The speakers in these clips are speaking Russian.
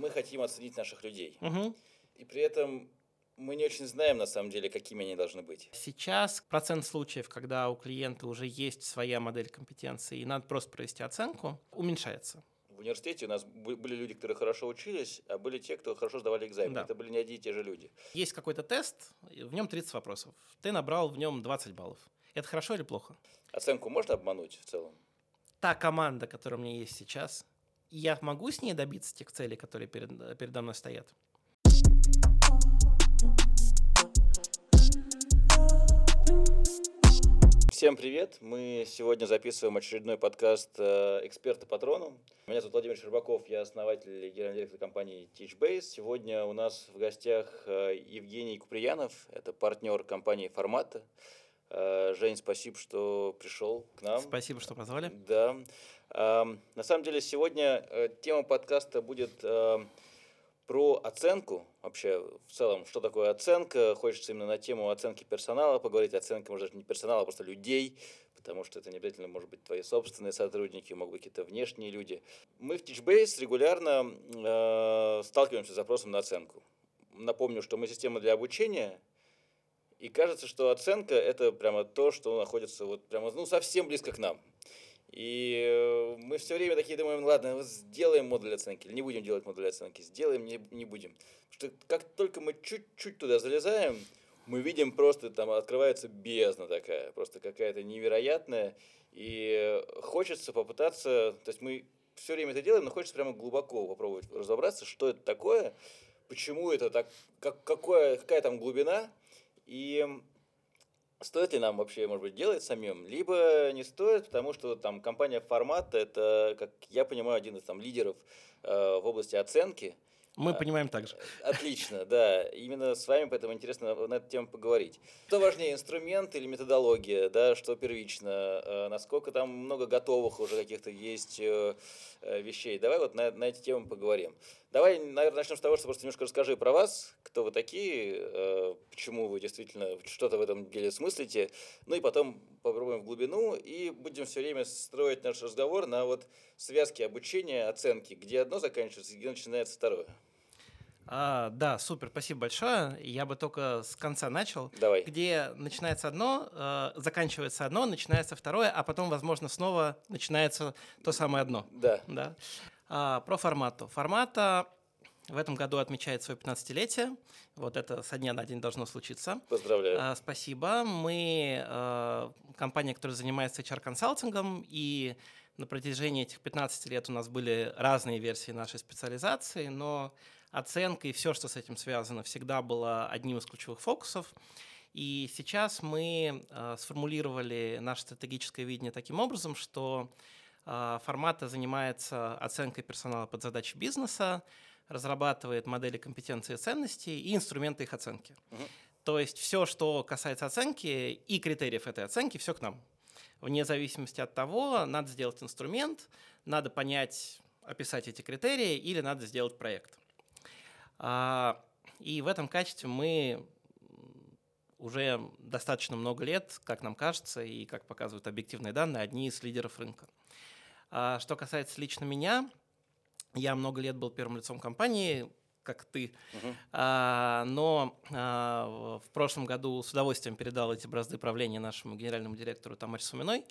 мы хотим оценить наших людей. Мгм. И при этом мы не очень знаем, на самом деле, какими они должны быть. Сейчас процент случаев, когда у клиента уже есть своя модель компетенции и надо просто провести оценку, уменьшается. В университете у нас были люди, которые хорошо учились, а были те, кто хорошо сдавали экзамены. Да. Это были не одни и те же люди. Есть какой-то тест, в нем 30 вопросов. Ты набрал в нем 20 баллов. Это хорошо или плохо? Оценку можно обмануть в целом? Та команда, которая у меня есть сейчас, я могу с ней добиться тех целей, которые перед- передо мной стоят? Всем привет! Мы сегодня записываем очередной подкаст э, «Эксперты Патрону». Меня зовут Владимир Щербаков, я основатель и генеральный директор компании TeachBase. Сегодня у нас в гостях э, Евгений Куприянов, это партнер компании «Формата». Э, Жень, спасибо, что пришел к нам. Спасибо, что позвали. Да. Ам, На самом деле сегодня э, тема подкаста будет э, про оценку. Вообще, в целом, что такое оценка. Хочется именно на тему оценки персонала поговорить. Оценка, может, даже не персонала, а просто людей, потому что это не обязательно может быть твои собственные сотрудники, могут быть какие-то внешние люди. Мы в TeachBase регулярно э, сталкиваемся с запросом на оценку. Напомню, что мы система для обучения, и кажется, что оценка – это прямо то, что находится вот прямо, ну, совсем близко к нам. И э, мы все время такие думаем, ладно, сделаем модуль оценки, или не будем делать модуль оценки, сделаем, не, не будем. Потому что как только мы чуть-чуть туда залезаем, мы видим просто, там открывается бездна такая, просто какая-то невероятная. И хочется попытаться, то есть мы все время это делаем, но хочется прямо глубоко попробовать разобраться, что это такое, почему это так, как, какое, какая там глубина, и стоит ли нам вообще, может быть, делать самим, либо не стоит, потому что там компания «Формат» — это, как я понимаю, один из там лидеров э, в области оценки. Мы А, понимаем так же. Отлично, да. Именно с вами поэтому интересно на, эту тему поговорить. Что важнее, инструмент или методология, да, что первично, э, насколько там много готовых уже каких-то есть э, вещей. Давай вот на, на эти темы поговорим. Давай, наверное, начнем с того, что просто немножко расскажи про вас, кто вы такие, э, почему вы действительно что-то в этом деле смыслите, ну и потом попробуем в глубину и будем все время строить наш разговор на вот связке обучения, оценки, где одно заканчивается, где начинается второе. А, да, супер, спасибо большое. Я бы только с конца начал. Давай. где начинается одно, э, заканчивается одно, начинается второе, а потом, возможно, снова начинается то самое одно. Да. Да. А, про формату. Формата в этом году отмечает свое 15-летие. Вот это со дня на день должно случиться. Поздравляю. А, Спасибо. Мы э, компания, которая занимается HR-консалтингом, и на протяжении этих 15 лет у нас были разные версии нашей специализации, но оценка и все, что с этим связано, всегда было одним из ключевых фокусов. И сейчас мы э, сформулировали наше стратегическое видение таким образом, что э, формата занимается оценкой персонала под задачи бизнеса, разрабатывает модели компетенции и ценностей и инструменты их оценки. Мгм. То есть все, что касается оценки и критериев этой оценки, все к нам. Вне зависимости от того, надо сделать инструмент, надо понять, описать эти критерии или надо сделать проект. А, И в этом качестве мы уже достаточно много лет, как нам кажется, и как показывают объективные данные, одни из лидеров рынка. А Что касается лично меня, я много лет был первым лицом компании, как ты, Мгм. а, но а, в прошлом году с удовольствием передал эти бразды правления нашему генеральному директору Тамаре Суминой.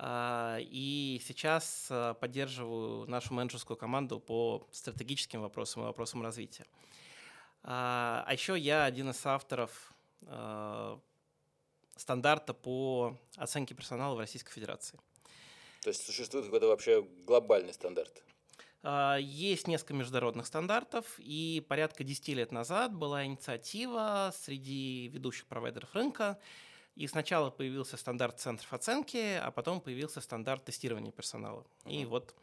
А, И сейчас а, поддерживаю нашу менеджерскую команду по стратегическим вопросам и вопросам развития. А а еще я один из авторов стандарта по оценке персонала в Российской Федерации. То есть существует какой-то вообще глобальный стандарт. Есть несколько международных стандартов, и порядка 10 лет назад была инициатива среди ведущих провайдеров рынка, и сначала появился стандарт центров оценки, а потом появился стандарт тестирования персонала. И Мгм. вот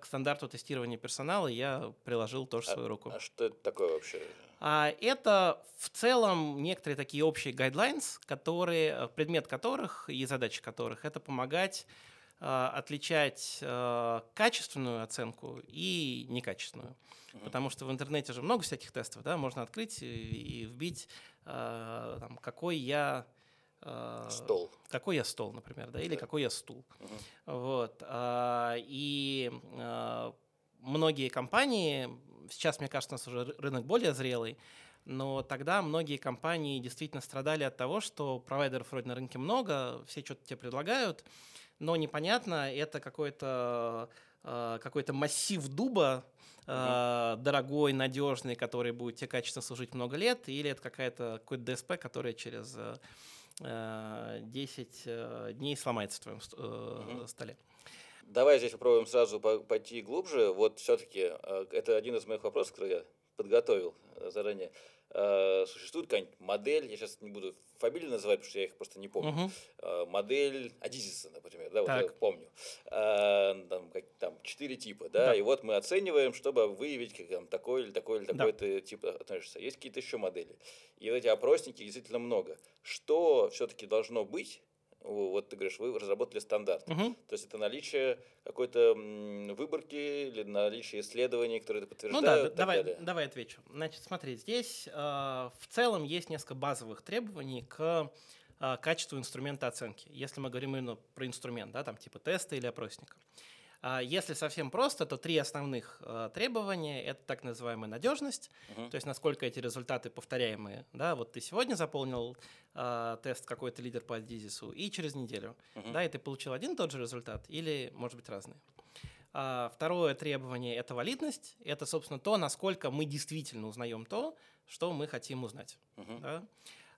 к стандарту тестирования персонала я приложил тоже свою руку. А что это такое вообще? А это в целом некоторые такие общие guidelines, которые, э, предмет которых и задача которых это помогать э, отличать э, качественную оценку и некачественную. Мгм. Потому что в интернете же много всяких тестов, да, можно открыть и, и вбить, э, там, какой я Стол. какой я стол, например, да, или Да. какой я стул. Мгм. Вот. а, И а, многие компании сейчас, мне кажется, у нас уже рынок более зрелый, но тогда многие компании действительно страдали от того, что провайдеров вроде на рынке много, все что-то тебе предлагают, но непонятно, это какой-то какой-то массив дуба, э, дорогой, надежный, который будет тебе качественно служить много лет, или это какая-то какой-то ДСП, который через 10 э, дней сломается в твоем э, столе. Давай здесь попробуем сразу пойти глубже. Вот все-таки э, это один из моих вопросов, который я подготовил э, заранее. Э, существует какая-нибудь модель, я сейчас не буду фамилии называть, потому что я их просто не помню. Угу. Модель Адизиса, например, да, вот так. я помню. Там, как, там четыре типа, да, да, и вот мы оцениваем, чтобы выявить, как там такой или такой или такой да. ты тип относишься. Есть какие-то еще модели. И вот эти опросники действительно много. Что все-таки должно быть вот ты говоришь, вы разработали стандарт. Угу. То есть это наличие какой-то выборки или наличие исследований, которые это подтверждают. Ну да, давай, далее. давай отвечу. Значит, смотри, здесь э, в целом есть несколько базовых требований к э, качеству инструмента оценки. Если мы говорим именно про инструмент, да, там типа теста или опросника. Если совсем просто, то три основных э, требования – это так называемая надежность, uh-huh. то есть насколько эти результаты повторяемые. Да, вот ты сегодня заполнил э, тест какой-то лидер по Адизису, и через неделю, uh-huh. да, и ты получил один и тот же результат, или, может быть, разные. А второе требование – это валидность. Это, собственно, то, насколько мы действительно узнаем то, что мы хотим узнать. Uh-huh. Да?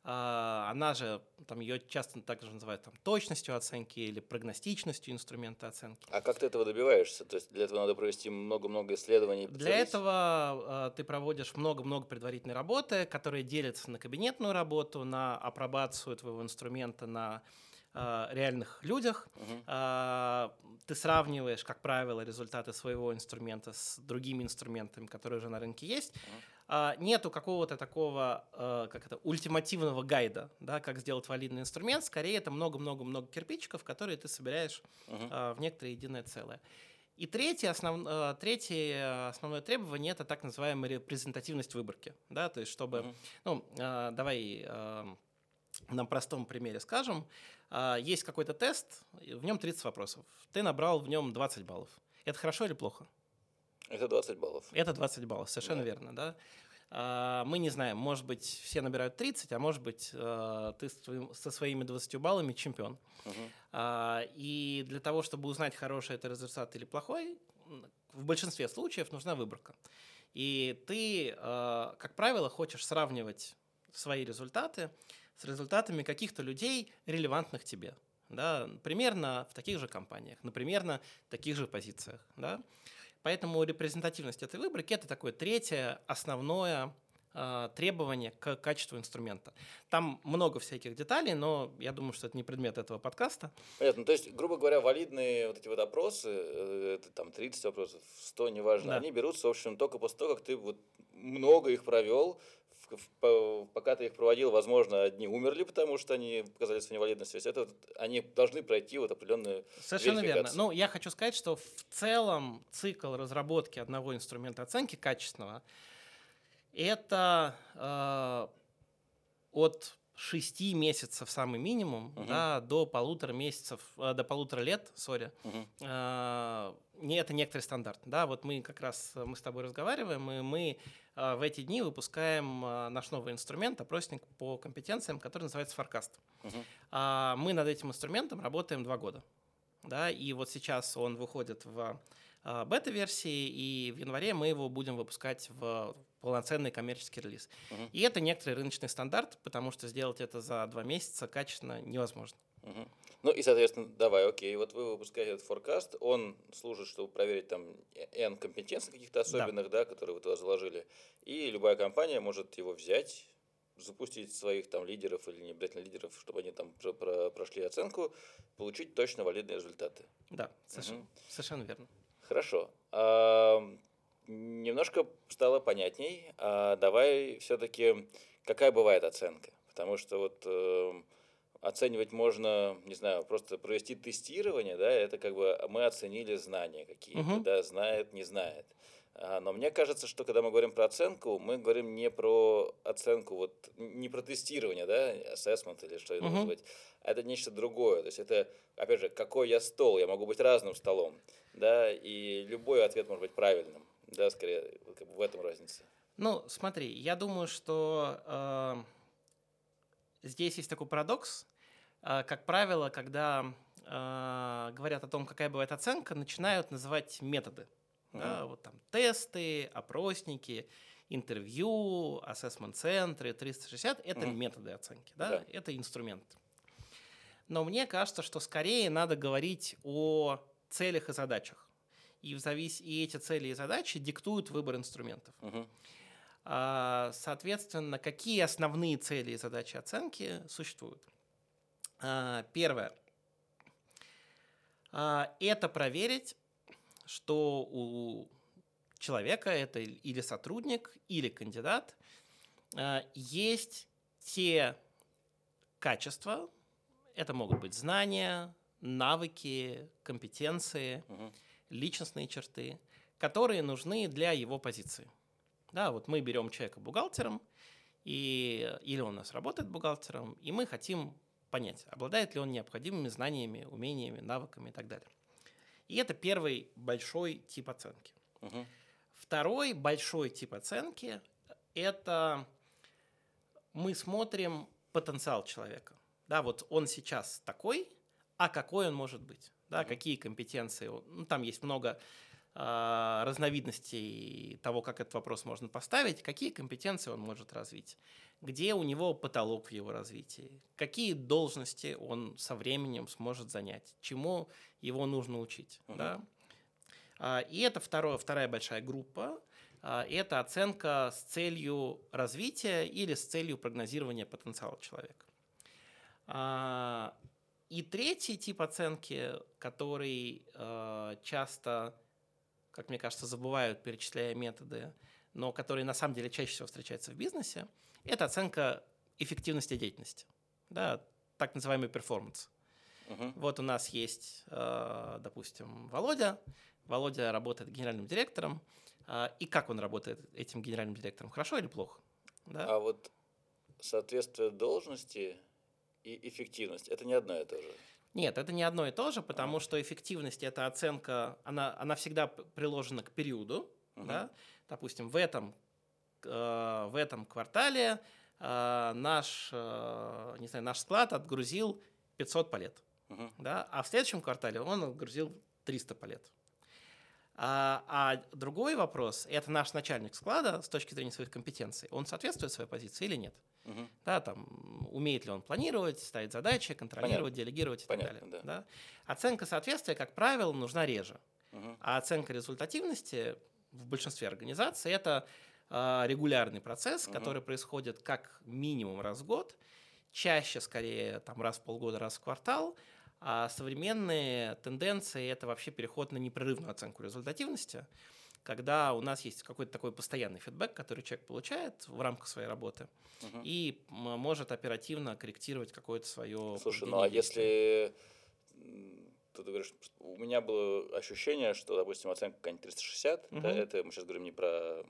А, она же, там ее часто также называют там, точностью оценки или прогностичностью инструмента оценки. А как ты этого добиваешься? То есть для этого надо провести много-много исследований? Для этого э, ты проводишь много-много предварительной работы, которые делятся на кабинетную работу, на апробацию твоего инструмента, на э, реальных людях. Угу. Ты сравниваешь, как правило, результаты своего инструмента с другими инструментами, которые уже на рынке есть. Угу а, нету какого-то такого, э, как это, ультимативного гайда, да, как сделать валидный инструмент. Скорее, это много-много-много кирпичиков, которые ты собираешь uh-huh. в некоторое единое целое. И третье, основ, э, третье основное требование – это так называемая репрезентативность выборки. Да, то есть, чтобы… Uh-huh. Ну, давай на простом примере скажем. Есть какой-то тест, в нем 30 вопросов. Ты набрал в нем 20 баллов. Это хорошо или плохо? Это 20 баллов. Это 20 баллов, совершенно да. верно, да. А, мы не знаем, может быть, все набирают 30, а может быть, э, ты со своими 20 баллами чемпион. Угу. И для того, чтобы узнать, хороший это результат или плохой, в большинстве случаев нужна выборка. И ты, э, как правило, хочешь сравнивать свои результаты с результатами каких-то людей, релевантных тебе. Да, примерно в таких же компаниях, например, на таких же позициях. Да? Поэтому репрезентативность этой выборки – это такое третье основное э, требование к качеству инструмента. Там много всяких деталей, но я думаю, что это не предмет этого подкаста. Понятно. То есть, грубо говоря, валидные вот эти вот опросы, э, это там 30 вопросов, 100, неважно, да. они берутся, в общем, только после того, как ты вот много их провел, пока ты их проводил, возможно, одни умерли, потому что они показали свою невалидность. То есть это, они должны пройти вот определенную Совершенно верно. Ну, я хочу сказать, что в целом цикл разработки одного инструмента оценки качественного это э, от 6 месяцев самый минимум, uh-huh. да, до полутора месяцев, э, до полутора лет, сори, э, не это некоторый стандарт, да, вот мы как раз мы с тобой разговариваем, и мы э, в эти дни выпускаем э, наш новый инструмент, опросник по компетенциям, который называется Forecast. Э, мы над этим инструментом работаем два года, да, и вот сейчас он выходит в э, бета-версии, и в январе мы его будем выпускать в полноценный коммерческий релиз. Угу. И это некоторый рыночный стандарт, потому что сделать это за два месяца качественно невозможно. Угу. Ну и, соответственно, давай, окей, вот вы выпускаете этот форкаст, он служит, чтобы проверить там N компетенций каких-то особенных, да. да, которые вы туда заложили, и любая компания может его взять, запустить своих там лидеров или не обязательно лидеров, чтобы они там про про прошли оценку, получить точно валидные результаты. Да, совершенно, угу. совершенно верно. Хорошо. А, немножко стало понятней. А давай все-таки, какая бывает оценка? Потому что вот э, оценивать можно, не знаю, просто провести тестирование, да, это как бы мы оценили знания какие-то, угу. да, знает, не знает. А, но мне кажется, что когда мы говорим про оценку, мы говорим не про оценку, вот не про тестирование, да, assessment или что это uh-huh. может быть, а это нечто другое. То есть это, опять же, какой я стол, я могу быть разным столом, да, и любой ответ может быть правильным Да, скорее, как бы в этом разница. Ну, смотри, я думаю, что э, здесь есть такой парадокс. Э, как правило, когда э, говорят о том, какая бывает оценка, начинают называть методы. Mm-hmm. Да, вот там тесты, опросники, интервью, ассессмент-центры, 360 – это mm-hmm. методы оценки, да? да, это инструменты. Но мне кажется, что скорее надо говорить о целях и задачах. И, в завис... и эти цели и задачи диктуют выбор инструментов. Uh-huh. Соответственно, какие основные цели и задачи оценки существуют? А, первое. А, это проверить, что у человека, это или сотрудник, или кандидат, есть те качества, это могут быть знания, навыки, компетенции, угу. Личностные черты, которые нужны для его позиции. Да, вот мы берем человека бухгалтером, и, или он у нас работает бухгалтером, и мы хотим понять, обладает ли он необходимыми знаниями, умениями, навыками и так далее. И это первый большой тип оценки. Угу. Второй большой тип оценки – это мы смотрим потенциал человека. Да, вот он сейчас такой, а какой он может быть? Да, mm-hmm. какие компетенции? Ну, там есть много э, разновидностей того, как этот вопрос можно поставить, какие компетенции он может развить, где у него потолок в его развитии, какие должности он со временем сможет занять, чему его нужно учить. Mm-hmm. Да? А, и это второе, вторая большая группа. А, это оценка с целью развития или с целью прогнозирования потенциала человека. И третий тип оценки, который э, часто, как мне кажется, забывают, перечисляя методы, но который на самом деле чаще всего встречается в бизнесе, это оценка эффективности деятельности, да, так называемый перформанс. Uh-huh. Вот у нас есть, э, допустим, Володя. Володя работает генеральным директором. Э, и как он работает этим генеральным директором? Хорошо или плохо? Да? А вот соответствие должности и эффективность – это не одно и то же. Нет, это не одно и то же, потому а. что эффективность – это оценка, она, она всегда приложена к периоду. Угу. Да? Допустим, в этом, э, в этом квартале э, наш, э, не знаю, наш склад отгрузил 500 палет. Угу. Да? А в следующем квартале он отгрузил 300 палет. А, а другой вопрос – это наш начальник склада с точки зрения своих компетенций. Он соответствует своей позиции или нет? Угу. Да, там, умеет ли он планировать, ставить задачи, контролировать, Понятно. делегировать и Понятно, так далее. Да. Да? Оценка соответствия, как правило, нужна реже. Угу. А оценка результативности в большинстве организаций – это э, регулярный процесс, угу. который происходит как минимум раз в год, чаще, скорее, там, раз в полгода, раз в квартал – а современные тенденции – это вообще переход на непрерывную оценку результативности, когда у нас есть какой-то такой постоянный фидбэк, который человек получает в рамках своей работы угу. и может оперативно корректировать какое-то свое Слушай, ну а если ты говоришь, у меня было ощущение, что, допустим, оценка какая-нибудь 360, угу. да, это мы сейчас говорим не про,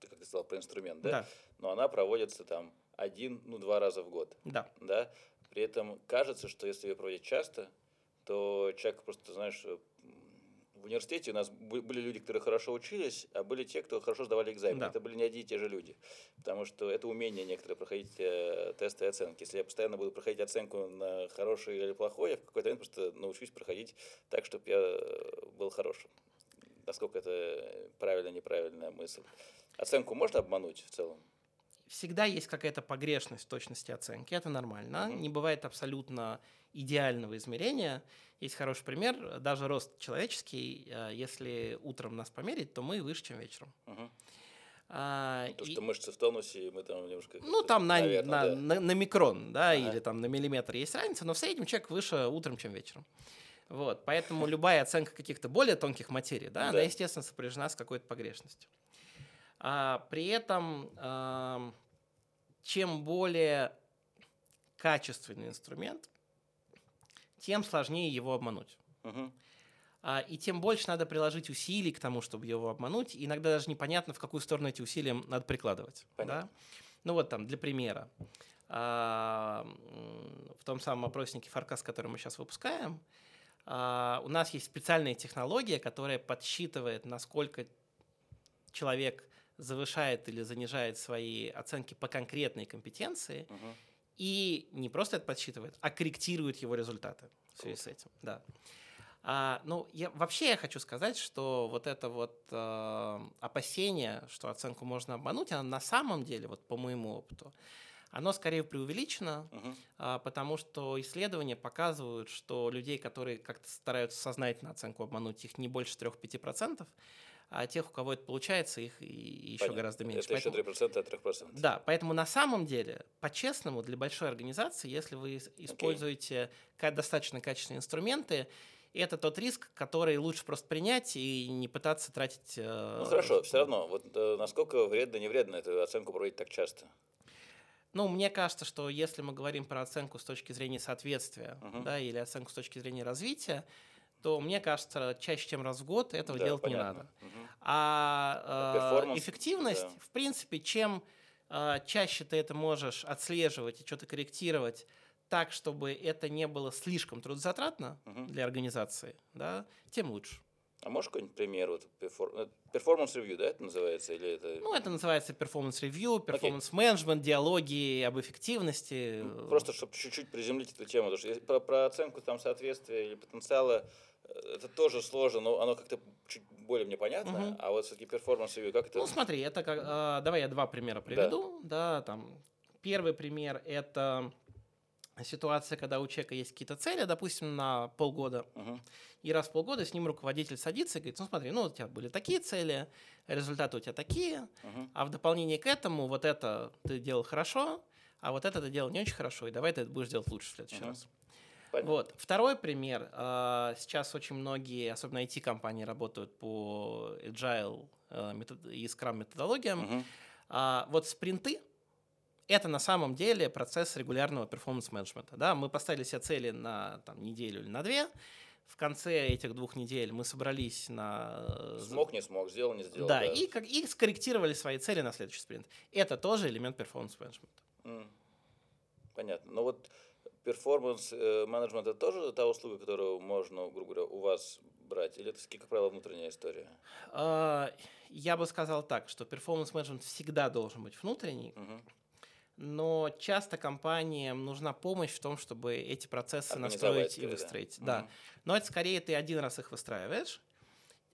ты как ты сказал, про инструмент, да? да, но она проводится там один, ну, два раза в год. Да. Да? При этом кажется, что если ее проводить часто, то человек просто, знаешь, в университете у нас были люди, которые хорошо учились, а были те, кто хорошо сдавали экзамены. Да. Это были не одни и те же люди. Потому что это умение некоторые проходить э, тесты и оценки. Если я постоянно буду проходить оценку на хорошее или плохое, я в какой-то момент просто научусь проходить так, чтобы я э, был хорошим. Насколько это правильная, неправильная мысль. Оценку можно обмануть в целом? Всегда есть какая-то погрешность в точности оценки, это нормально. Mm-hmm. Не бывает абсолютно идеального измерения. Есть хороший пример, даже рост человеческий, э, если утром нас померить, то мы выше, чем вечером. Mm-hmm. А, То, и... что мышцы в тонусе, мы там немножко... Ну, там на, наверное, на, да. на, на микрон, да, ага. или там на миллиметр есть разница, но в среднем человек выше утром, чем вечером. Вот, поэтому любая оценка каких-то более тонких материй, да, она, естественно, сопряжена с какой-то погрешностью. А, при этом, а, чем более качественный инструмент, тем сложнее его обмануть. Угу. А, и тем больше надо приложить усилий к тому, чтобы его обмануть. И иногда даже непонятно, в какую сторону эти усилия надо прикладывать. Да? Ну вот там, для примера. А, в том самом опроснике Фаркас, который мы сейчас выпускаем, а, у нас есть специальная технология, которая подсчитывает, насколько человек завышает или занижает свои оценки по конкретной компетенции Мгм. и не просто это подсчитывает, а корректирует его результаты в связи с этим. Да. А, ну, я, вообще я хочу сказать, что вот это вот э, опасение, что оценку можно обмануть, оно на самом деле, вот по моему опыту, оно скорее преувеличено, Мгм. а, потому что исследования показывают, что людей, которые как-то стараются сознательно оценку обмануть, их не больше 3-5%, а тех, у кого это получается, их и, еще Понятно. гораздо меньше. Это еще Поэтому- 3% от 3%. да, поэтому на самом деле, по-честному, для большой организации, если вы ис- используете ка- достаточно качественные инструменты, это тот риск, который лучше просто принять и не пытаться тратить... э, Ну хорошо, все равно, вот э, насколько вредно, не вредно эту оценку проводить так часто? Ну, мне кажется, что если мы говорим про оценку с точки зрения соответствия, Мгм. да, или оценку с точки зрения развития, то мне кажется, чаще, чем раз в год этого Да, делать не понятно. надо. Мгм. А э, Перформанс, эффективность, да. в принципе, чем э, чаще ты это можешь отслеживать и что-то корректировать так, чтобы это не было слишком трудозатратно Мгм. для организации, да, тем лучше. А можешь какой-нибудь пример? Вот, performance review, да, это называется? Или это... Ну, это называется performance review, performance менеджмент, диалоги об эффективности. Ну, Просто, чтобы чуть-чуть приземлить эту тему. Потому что про, про оценку там, соответствия или потенциала, э, это тоже сложно, но оно как-то чуть более мне понятно. Мгм. А вот все-таки performance review, как это? Ну, смотри, это как... э, давай я два примера приведу. Да. там. Первый пример – это ситуация, когда у человека есть какие-то цели, допустим, на полгода. Мгм. И раз в полгода с ним руководитель садится и говорит, ну смотри, ну у тебя были такие цели, результаты у тебя такие, Мгм. а в дополнение к этому вот это ты делал хорошо, а вот это ты делал не очень хорошо, и давай ты это будешь делать лучше в следующий Мгм. раз. Понятно. Вот. Второй пример. а, Сейчас очень многие, особенно IT-компании, работают по agile э, метод- и Scrum методологиям. А, Вот спринты – это на самом деле процесс регулярного перформанс-менеджмента. Да? Мы поставили себе цели на там, неделю или на две. В конце этих двух недель мы собрались на... э, Смог, не смог, сделал, не сделал. да, И, как, и скорректировали свои цели на следующий спринт. Это тоже элемент performance менеджмента. М. Понятно. Но вот performance э, это тоже та услуга, которую можно, грубо говоря, у вас брать? Или это, как правило, внутренняя история? А, Я бы сказал так, что performance менеджмент всегда должен быть внутренний, Мгм. но часто компаниям нужна помощь в том, чтобы эти процессы настроить и выстроить. Да. Но это скорее ты один раз их выстраиваешь.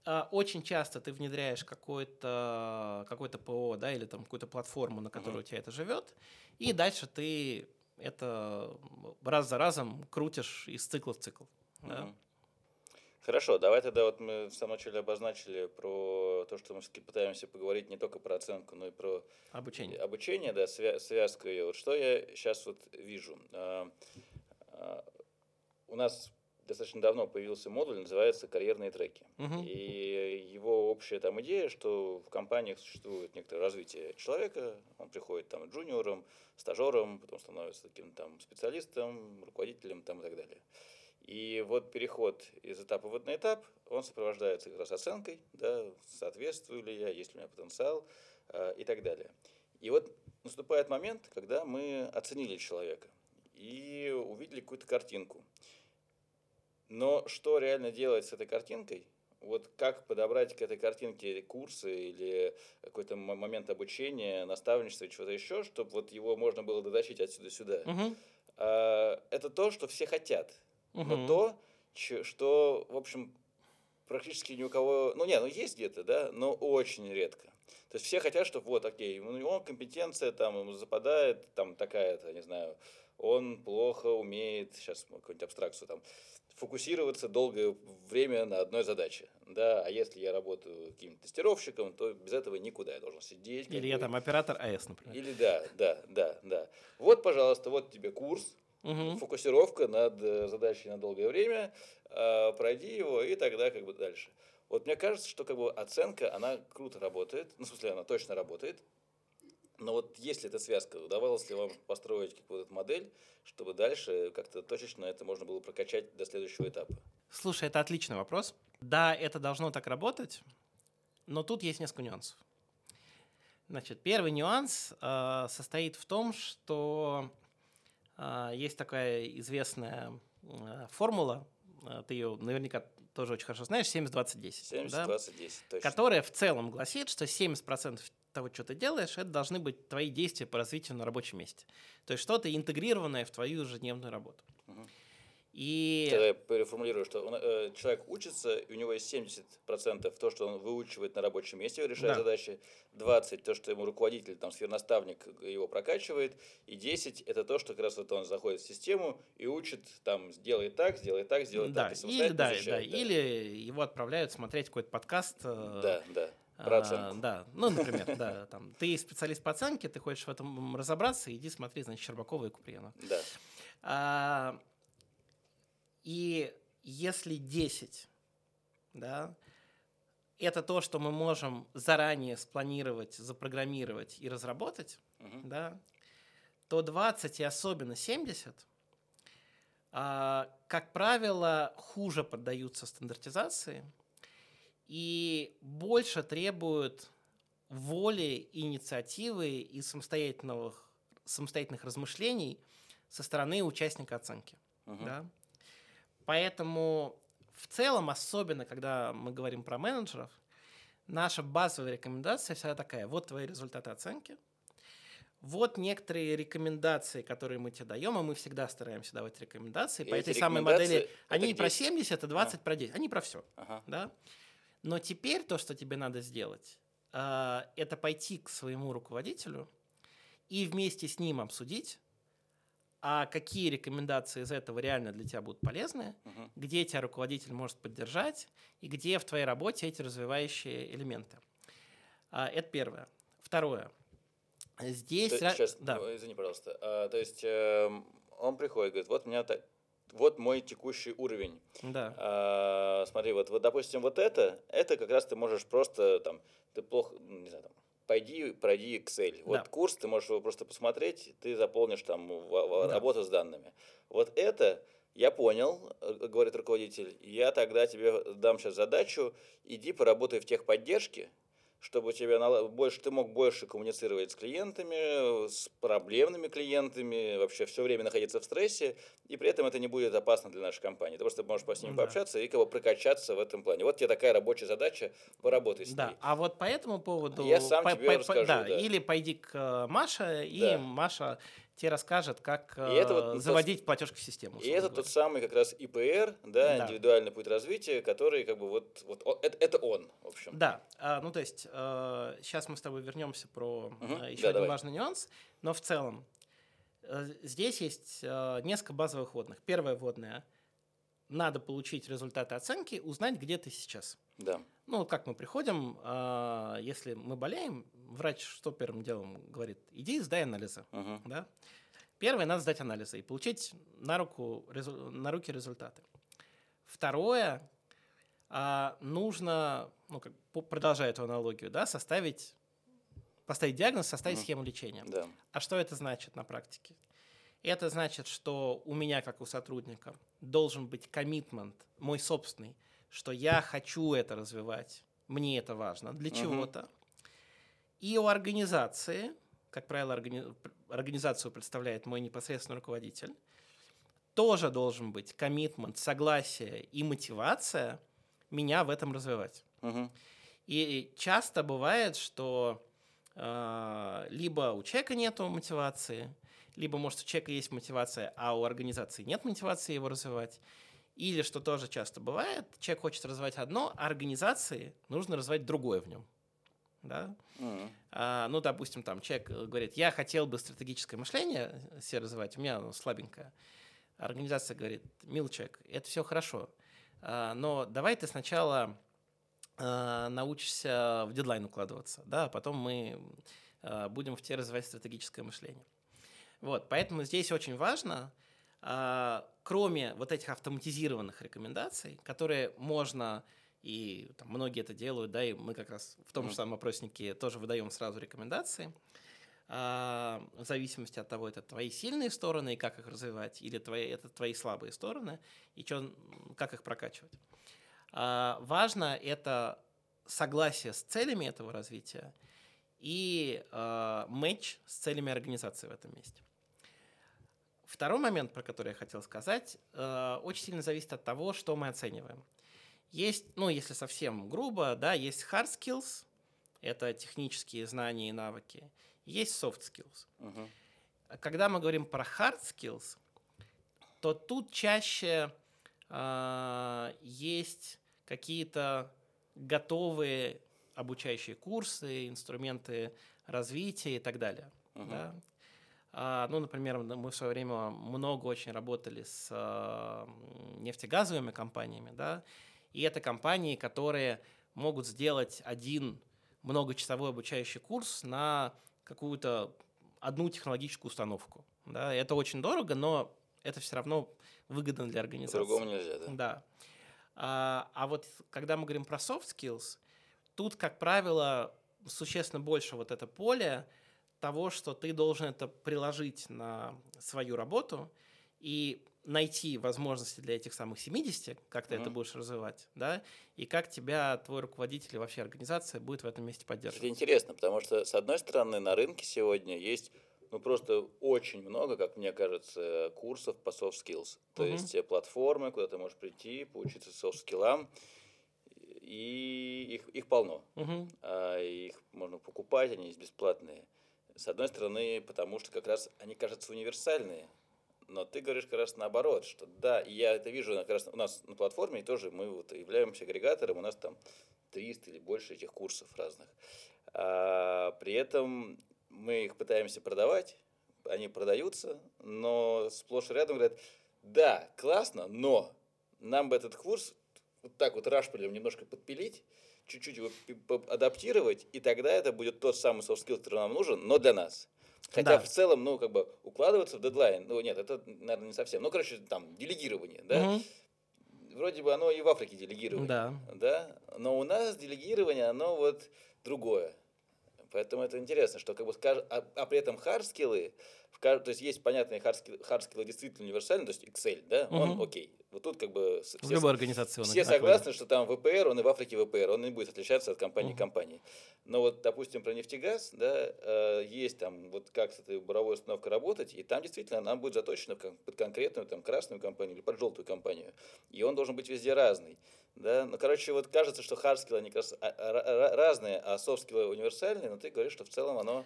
А, Очень часто ты внедряешь какое-то какое ПО, да, или там какую-то платформу, на которой Мгм. у тебя это живет, и дальше ты это раз за разом крутишь из цикла в цикл. да. Мгм. Хорошо, давай тогда вот мы в самом начале обозначили про то, что мы все-таки пытаемся поговорить не только про оценку, но и про Обучение. обучение, да, свя- связку ее. Вот что я сейчас вот вижу. А, а, У нас достаточно давно появился модуль, называется «Карьерные треки». Мгм. И его общая там идея, что в компаниях существует некоторое развитие человека, он приходит там джуниором, стажером, потом становится таким там специалистом, руководителем там и так далее. И вот переход из этапа в на этап, он сопровождается как раз оценкой, да, соответствую ли я, есть ли у меня потенциал э, и так далее. И вот наступает момент, когда мы оценили человека и увидели какую-то картинку. Но что реально делать с этой картинкой? Вот как подобрать к этой картинке курсы или какой-то момент обучения, наставничества, чего-то еще, чтобы вот его можно было дотащить отсюда сюда. Мгм. А, Это то, что все хотят. Но Мгм. то, что, в общем, практически ни у кого... Ну, не, ну есть где-то, да, но очень редко. То есть все хотят, чтобы вот, окей, у него компетенция там ему западает, там такая-то, не знаю, он плохо умеет, сейчас какую-нибудь абстракцию там, фокусироваться долгое время на одной задаче, да, а если я работаю каким-то тестировщиком, то без этого никуда, я должен сидеть. Или я там оператор АЭС, например. Или да, да, да, да. Вот, пожалуйста, вот тебе курс, Мгм. фокусировка над э, задачей на долгое время, э, пройди его, и тогда как бы дальше. Вот мне кажется, что как бы оценка, она круто работает, ну, в смысле, она точно работает, но вот есть ли эта связка, удавалось ли вам построить какую-то модель, чтобы дальше как-то точечно это можно было прокачать до следующего этапа? Слушай, это отличный вопрос. Да, это должно так работать, но тут есть несколько нюансов. Значит, первый нюанс э, состоит в том, что э, есть такая известная э, формула э, ты ее наверняка тоже очень хорошо знаешь, 70-20-10. 70-20-10, точно. Которая в целом гласит, что 70% того, что ты делаешь, это должны быть твои действия по развитию на рабочем месте. То есть что-то интегрированное в твою ежедневную работу. И Тогда я переформулирую, что он, э, человек учится, и у него есть 70% то, что он выучивает на рабочем месте, решая Да. задачи, 20% то, что ему руководитель, там, сфернаставник его прокачивает, и 10% это то, что как раз вот он заходит в систему и учит, там, сделай так, сделай так, сделай да, так, и или, да, да, изучает, да. или его отправляют смотреть какой-то подкаст. э, Да, да, про оценку. да, ну, например, да, там, ты специалист по оценке, ты хочешь в этом разобраться, иди смотри, значит, Щербакова и Куприянова. Да. А, и если 10, да, это то, что мы можем заранее спланировать, запрограммировать и разработать, Мгм. да, то 20 и особенно 70, а, как правило, хуже поддаются стандартизации и больше требуют воли, инициативы и самостоятельных, самостоятельных размышлений со стороны участника оценки. Мгм. Да? Поэтому в целом, особенно когда мы говорим про менеджеров, наша базовая рекомендация всегда такая. Вот твои результаты оценки. Вот некоторые рекомендации, которые мы тебе даем, а мы всегда стараемся давать рекомендации. И По этой самой модели, они не про 10. 70, а 20 про 10. Они про все. Ага. Да? Но теперь то, что тебе надо сделать, а, это пойти к своему руководителю и вместе с ним обсудить, а какие рекомендации из этого реально для тебя будут полезны, Мгм. где тебя руководитель может поддержать и где в твоей работе эти развивающие элементы. А, Это первое. Второе. Здесь... То- ра- Сейчас, да. ну, извини, пожалуйста. А, то есть эм, он приходит, говорит, вот у меня так, вот мой текущий уровень. Да. А, смотри, вот, вот, допустим, вот это, это как раз ты можешь просто там, ты плохо, ну, не знаю, там, пойди, пройди Excel. Вот Да. курс, ты можешь его просто посмотреть, ты заполнишь там в- в- Да. работу с данными. Вот это я понял, э, говорит руководитель, я тогда тебе дам сейчас задачу, иди поработай в техподдержке, чтобы у тебя больше, ты мог больше коммуницировать с клиентами, с проблемными клиентами, вообще все время находиться в стрессе, и при этом это не будет опасно для нашей компании. Ты просто можешь с ними Да. пообщаться и как бы прокачаться в этом плане. Вот тебе такая рабочая задача, поработай с Да, ней. а вот по этому поводу... Я сам по- тебе по- по- расскажу, да, да. Или пойди к э, Маше, и Да. Маша тебе расскажет, как И это вот э, тот- заводить платежку в систему. И это говоря. тот самый как раз ИПР, да, Да. индивидуальный путь развития, который как бы вот, вот это, это он, в общем. Да, а, ну то есть сейчас мы с тобой вернемся про Мгм, э, еще да, один давай. важный нюанс, но в целом э, здесь есть э, несколько базовых вводных. Первая вводная – надо получить результаты оценки, узнать, где ты сейчас. Да. Ну, вот как мы приходим, а, если мы болеем, врач что первым делом говорит? Иди сдай анализы. Мгм. Да? Первое, надо сдать анализы и получить на, руку, на руки результаты. Второе, а, нужно, ну, как, продолжая эту аналогию, да, составить, поставить диагноз, составить Мгм. схему лечения. Да. А что это значит на практике? Это значит, что у меня, как у сотрудника, должен быть коммитмент, мой собственный, что я хочу это развивать, мне это важно, для Мгм. чего-то. И у организации, как правило, органи- организацию представляет мой непосредственный руководитель, тоже должен быть коммитмент, согласие и мотивация меня в этом развивать. Мгм. И часто бывает, что э, либо у человека нет мотивации, либо, может, у человека есть мотивация, а у организации нет мотивации его развивать. Или, что тоже часто бывает, человек хочет развивать одно, а организации нужно развивать другое в нем. Да? Мгм. А, ну, допустим, там человек э, говорит, я хотел бы стратегическое мышление себе развивать, у меня оно слабенькое. Организация говорит, мил человек, это все хорошо, а, но давай ты сначала а, научишься в дедлайн укладываться, да, а потом мы а, будем в тебе развивать стратегическое мышление. Вот, поэтому здесь очень важно, а, кроме вот этих автоматизированных рекомендаций, которые можно и там, многие это делают, да, и мы как раз в том же самом опроснике тоже выдаем сразу рекомендации, а, в зависимости от того, это твои сильные стороны и как их развивать, или твои, это твои слабые стороны и чё, как их прокачивать. А, важно это согласие с целями этого развития и а, матч с целями организации в этом месте. Второй момент, про который я хотел сказать, э, очень сильно зависит от того, что мы оцениваем. Есть, ну, если совсем грубо, да, есть hard skills, это технические знания и навыки, есть soft skills. Мгм. Когда мы говорим про hard skills, то тут чаще а, есть какие-то готовые обучающие курсы, инструменты развития и так далее. Мгм. да. А, ну, например, мы в свое время много очень работали с м, нефтегазовыми компаниями, да, и это компании, которые могут сделать один многочасовой обучающий курс на какую-то одну технологическую установку. Да. Это очень дорого, но это все равно выгодно для организации. По-другому нельзя, да? Да. А, а вот когда мы говорим про soft skills, тут, как правило, существенно больше вот это поле того, что ты должен это приложить на свою работу и найти возможности для этих самых 70, как ты это Мгм. будешь развивать, да, и как тебя твой руководитель и вообще организация будет в этом месте Это поддерживать. интересно, потому что, с одной стороны, на рынке сегодня есть ну, просто очень много, как мне кажется, курсов по soft skills. То Мгм. есть платформы, куда ты можешь прийти, поучиться soft skill'ам, и их, их полно. Мгм. А их можно покупать, они есть бесплатные. С одной стороны, потому что как раз они кажутся универсальные. Но ты говоришь как раз наоборот, что да, и я это вижу как раз у нас на платформе, тоже мы вот являемся агрегатором, у нас там 300 или больше этих курсов разных. А, при этом мы их пытаемся продавать, они продаются, но сплошь и рядом говорят, да, классно, но нам бы этот курс вот так вот рашпилем немножко подпилить, чуть-чуть его адаптировать, и тогда это будет тот самый soft skill, который нам нужен, но для нас. Хотя Да. в целом, ну, как бы укладываться в дедлайн, ну, нет, это, наверное, не совсем. Ну, короче, там, делегирование, да? Мгм. Вроде бы оно и в Африке делегирование. Да. Да? Но у нас делегирование, оно вот другое. Поэтому это интересно, что как бы, а, а при этом hard skill -ы, в то есть есть понятные хардскиллы, хардскиллы действительно универсальные, то есть Excel, да, он Мгм. окей. Вот тут как бы с- В все, любой организации он все одинаковый. согласны, что там ВПР, он и в Африке ВПР, он не будет отличаться от компании к Мгм. компании. Но вот, допустим, про нефтегаз, да, э, есть там вот как с этой буровой установкой работать, и там действительно она будет заточена под конкретную там красную компанию или под желтую компанию. И он должен быть везде разный. Да? Ну, короче, вот кажется, что hard skill -ы, они раз а- а- ра- разные, а soft skill -ы универсальные, но ты говоришь, что в целом оно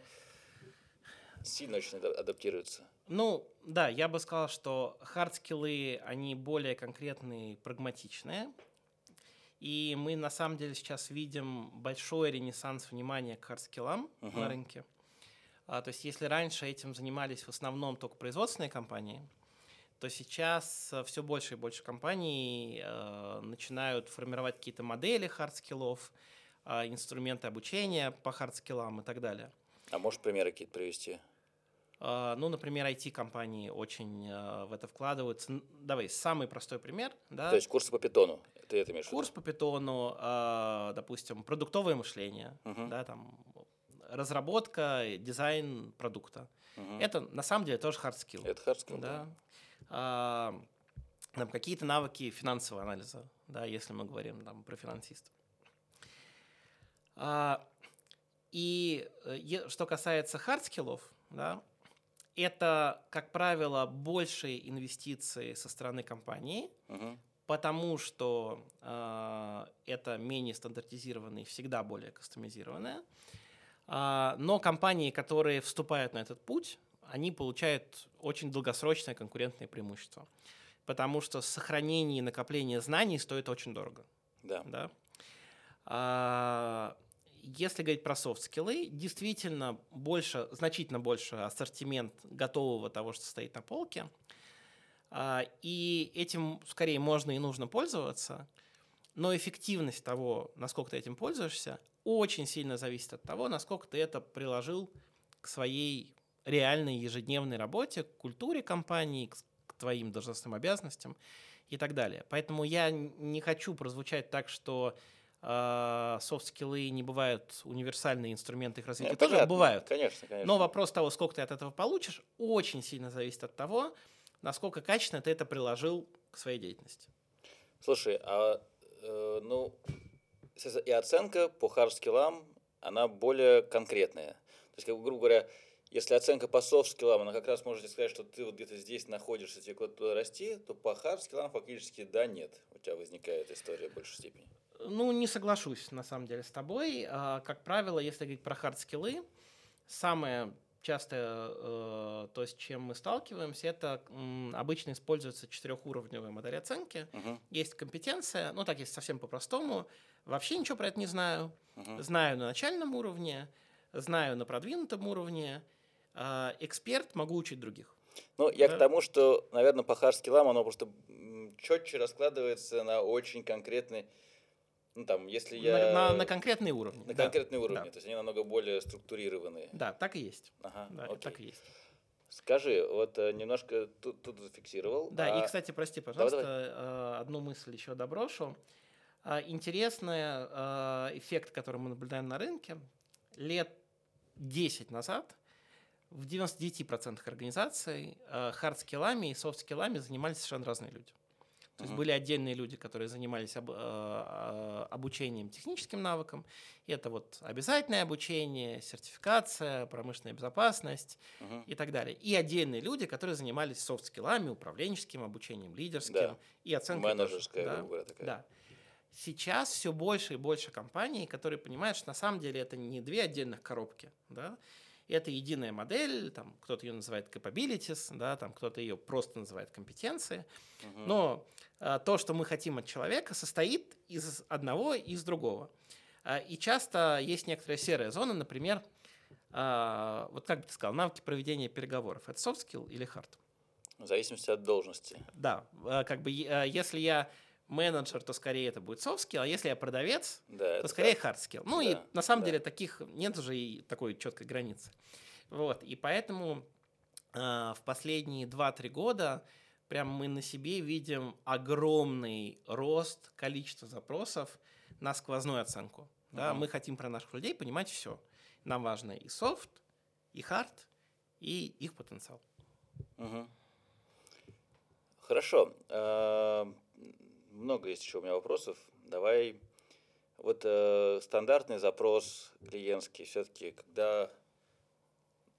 сильно очень ада- адаптируется. Ну, да, я бы сказал, что hard skill -ы, они более конкретные, прагматичные. И мы на самом деле сейчас видим большой ренессанс внимания к hard skill -ам Мгм. на рынке. А, то есть, если раньше этим занимались в основном только производственные компании, то сейчас все больше и больше компаний э, начинают формировать какие-то модели hard skill -ов, а, инструменты обучения по hard skill -ам и так далее. А можешь примеры какие-то привести? А, Ну, например, IT-компании очень э, в это вкладываются. Давай, самый простой пример. Да? То есть курсы по Python -у, ты это имеешь? Курс по Python -у, допустим, продуктовое мышление, Мгм. да, там, разработка, дизайн продукта. Мгм. Это на самом деле тоже hard skill. Это hard skill, да. А, там, какие-то навыки финансового анализа, да, если мы говорим там, про финансиста. А, и э, что касается hard skill -ов, да, это, как правило, большие инвестиции со стороны компании, Мгм. потому что э, это менее стандартизированное и всегда более кастомизированное. А, но компании, которые вступают на этот путь, они получают очень долгосрочное конкурентное преимущество. Потому что сохранение и накопление знаний стоит очень дорого. Да. Да? А, Если говорить про софт-скиллы, действительно больше, значительно больше ассортимент готового того, что стоит на полке. А, И этим скорее можно и нужно пользоваться, но эффективность того, насколько ты этим пользуешься, очень сильно зависит от того, насколько ты это приложил к своей реальной ежедневной работе, к культуре компании, к твоим должностным обязанностям и так далее. Поэтому я не хочу прозвучать так, что софт-скиллы не бывают универсальные инструменты их развития. Ну, тоже понятно. бывают. Конечно, конечно. Но вопрос того, сколько ты от этого получишь, очень сильно зависит от того, насколько качественно ты это приложил к своей деятельности. Слушай, а э, ну и оценка по хардскиллам, она более конкретная. То есть, как грубо говоря, если оценка по софт-скиллам, она как раз можете сказать, что ты вот где-то здесь находишься, тебе куда-то туда расти, то по хард-скиллам фактически да, нет. У тебя возникает история в большей степени. Ну, не соглашусь, на самом деле, с тобой. А, как правило, если говорить про хард-скиллы, самое частое, э, то, с чем мы сталкиваемся, это м, обычно используется четырехуровневая модель оценки. Мгм. Есть компетенция, ну так, если совсем по-простому, вообще ничего про это не знаю. Мгм. Знаю на начальном уровне, знаю на продвинутом уровне. А, Эксперт, могу учить других. Ну, я Да. к тому, что, наверное, по хард-скиллам оно просто четче раскладывается на очень конкретный, ну, там, если я... На, на- на конкретные уровни. на да, конкретный уровень, да. то есть они намного более структурированные. Да, так и есть. Ага, Да, окей. так и есть. Скажи, вот э, немножко тут, тут зафиксировал. Да, а- и, кстати, прости, пожалуйста, э, одну мысль еще доброшу. А, Интересный э, эффект, который мы наблюдаем на рынке. Лет 10 назад в 99% организаций э, хард-скиллами и софт-скиллами занимались совершенно разные люди. То есть были отдельные люди, которые занимались об- э, э, обучением техническим навыкам. И это вот обязательное обучение, сертификация, промышленная безопасность, Мгм. и так далее. И отдельные люди, которые занимались софт-скиллами, управленческим обучением, лидерским Да. и оценкой. Менеджерская, да, говоря, такая. да. Сейчас все больше и больше компаний, которые понимают, что на самом деле это не две отдельных коробки, да, это единая модель, там кто-то ее называет capabilities, да, там кто-то ее просто называет компетенции, Мгм. но а, то, что мы хотим от человека, состоит из одного и из другого. А, и часто есть некоторая серая зона, например, а, вот как бы ты сказал, навыки проведения переговоров. Это soft skill или hard? В зависимости от должности. Да, а, как бы а, если я менеджер, то скорее это будет soft skill, а если я продавец, Да, то скорее hard skill. Ну и Да, на самом да. деле таких нет уже и такой четкой границы. Вот, и поэтому а, в последние 2-3 года прям мы на себе видим огромный рост количества запросов на сквозную оценку. Да, Мгм. мы хотим про наших людей понимать все. Нам важно и софт, и хард, и их потенциал. Мгм. Хорошо. Много есть еще у меня вопросов. Давай. Вот э, стандартный запрос клиентский, все-таки, когда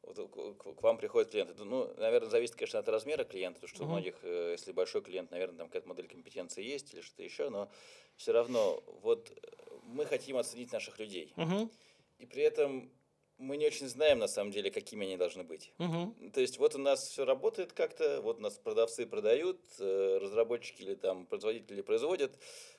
вот к- к вам приходит клиент, это, ну, наверное, зависит, конечно, от размера клиента, потому что у Мгм. многих, э, если большой клиент, наверное, там какая-то модель компетенции есть или что-то еще, но все равно вот мы хотим оценить наших людей. Мгм, И при этом мы не очень знаем, на самом деле, какими они должны быть. мгм, То есть вот у нас все работает как-то, вот у нас продавцы продают, э, разработчики или там производители производят,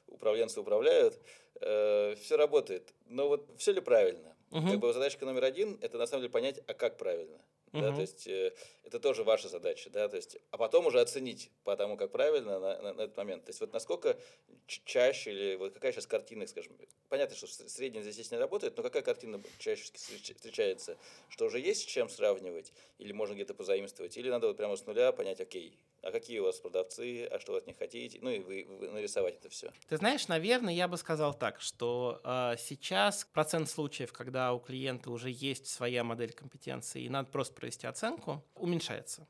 управленцы управляют, все работает. Но вот все ли правильно? Мгм. Как бы задачка номер один – это на самом деле понять, а как правильно. Да, Мгм. то есть э, это тоже ваша задача, да, то есть, а потом уже оценить по тому, как правильно на, на- на этот момент. То есть вот насколько чаще или вот какая сейчас картина, скажем, понятно, что средняя здесь не работает, но какая картина чаще встреч- встречается, что уже есть с чем сравнивать, или можно где-то позаимствовать, или надо вот прямо с нуля понять, окей, а какие у вас продавцы, а что вы от них хотите, ну и вы, вы нарисовать это все. Ты знаешь, наверное, я бы сказал так, что э, сейчас процент случаев, когда у клиента уже есть своя модель компетенции и надо просто провести оценку, уменьшается.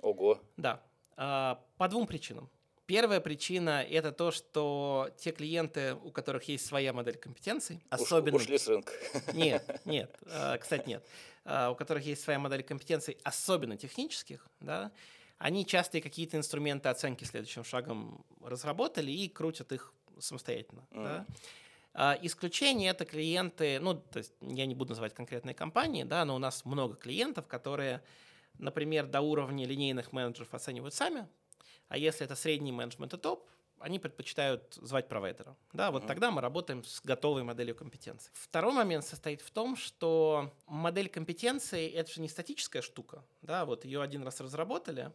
Ого. Да, А, по двум причинам. Первая причина – это то, что те клиенты, у которых есть своя модель компетенций, особенно... ушли с рынка. Нет, нет, а, кстати, нет. У которых есть своя модель компетенций, особенно технических, да, они часто какие-то инструменты оценки следующим шагом разработали и крутят их самостоятельно. да. А, Исключение это клиенты, ну, то есть я не буду называть конкретные компании, да, но у нас много клиентов, которые, например, до уровня линейных менеджеров оценивают сами, а если это средний менеджмент и топ, они предпочитают звать провайдера. Да, вот тогда мы работаем с готовой моделью компетенций. Второй момент состоит в том, что модель компетенции это же не статическая штука. Да, вот ее один раз разработали,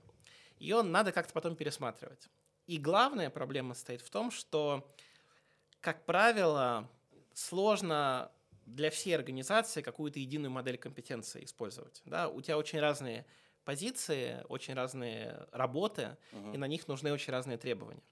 ее надо как-то потом пересматривать. И главная проблема состоит в том, что, как правило, сложно для всей организации какую-то единую модель компетенции использовать. Да? У тебя очень разные позиции, очень разные работы, Мгм. и на них нужны очень разные требования.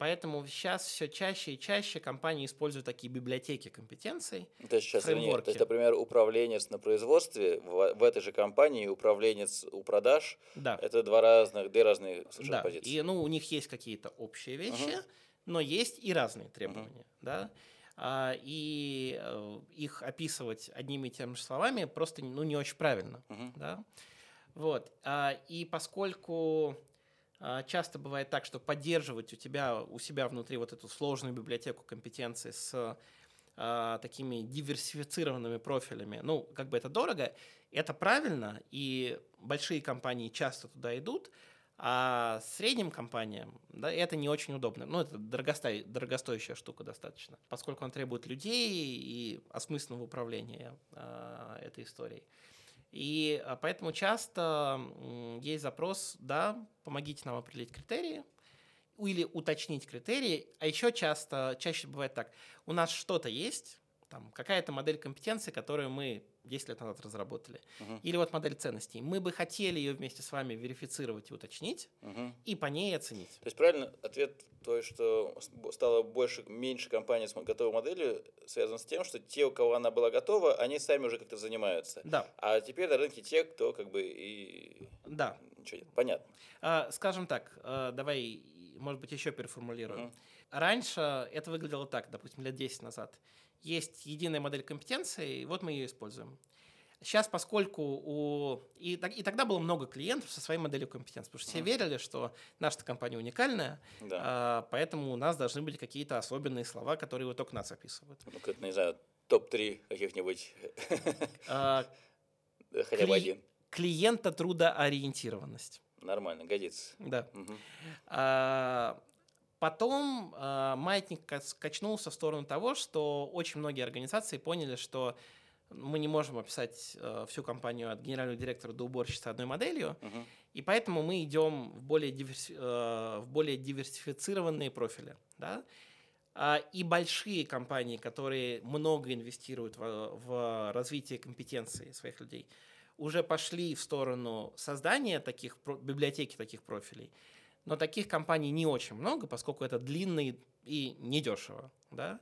Поэтому сейчас все чаще и чаще компании используют такие библиотеки компетенций. То есть сейчас, извини, то фреймворки. есть, например, управленец на производстве в, в этой же компании, управленец у продаж, Да. это два разных, две разные совершенно Да, позиции. и ну, у них есть какие-то общие вещи, но есть и разные требования. Да? а, и э, их описывать одними и теми же словами просто ну, не очень правильно. Мгм. Да? Вот. а, И поскольку часто бывает так, что поддерживать у тебя у себя внутри вот эту сложную библиотеку компетенций с а, такими диверсифицированными профилями, ну, как бы это дорого, это правильно, и большие компании часто туда идут, а средним компаниям да, это не очень удобно. Ну, это дорогосто- дорогостоящая штука достаточно, поскольку он требует людей и осмысленного управления а, этой историей. И а, поэтому часто есть запрос, да, помогите нам определить критерии, или уточнить критерии, а еще часто, чаще бывает так, у нас что-то есть, там, какая-то модель компетенции, которую мы 10 лет назад разработали, Мгм. или вот модель ценностей. Мы бы хотели ее вместе с вами верифицировать и уточнить, Мгм. и по ней оценить. То есть правильно ответ то, что стало больше, меньше компаний с готовой моделью, связан с тем, что те, у кого она была готова, они сами уже как-то занимаются. Да, А теперь на рынке те, кто как бы и да. ничего нет. Понятно. А, Скажем так, а, давай, может быть, еще переформулирую. Мгм. Раньше это выглядело так, допустим, лет 10 назад. Есть единая модель компетенции, и вот мы ее используем. Сейчас, поскольку у... И, и тогда было много клиентов со своей моделью компетенции, потому что все верили, что наша компания уникальная, Да. а, поэтому у нас должны быть какие-то особенные слова, которые вот только нас описывают. Ну, как, не знаю, топ-3 каких-нибудь, А, хотя бы Кли- один. Клиента трудоориентированность. Нормально, годится. Да. А, Потом а, маятник качнулся в сторону того, что очень многие организации поняли, что мы не можем описать э, всю компанию от генерального директора до уборщицы одной моделью, Мгм. и поэтому мы идем в более, диверси- э, в более диверсифицированные профили. Да? А, И большие компании, которые много инвестируют в, в развитие компетенций своих людей, уже пошли в сторону создания таких библиотеки таких профилей. Но таких компаний не очень много, поскольку это длинно и- недешево. Да?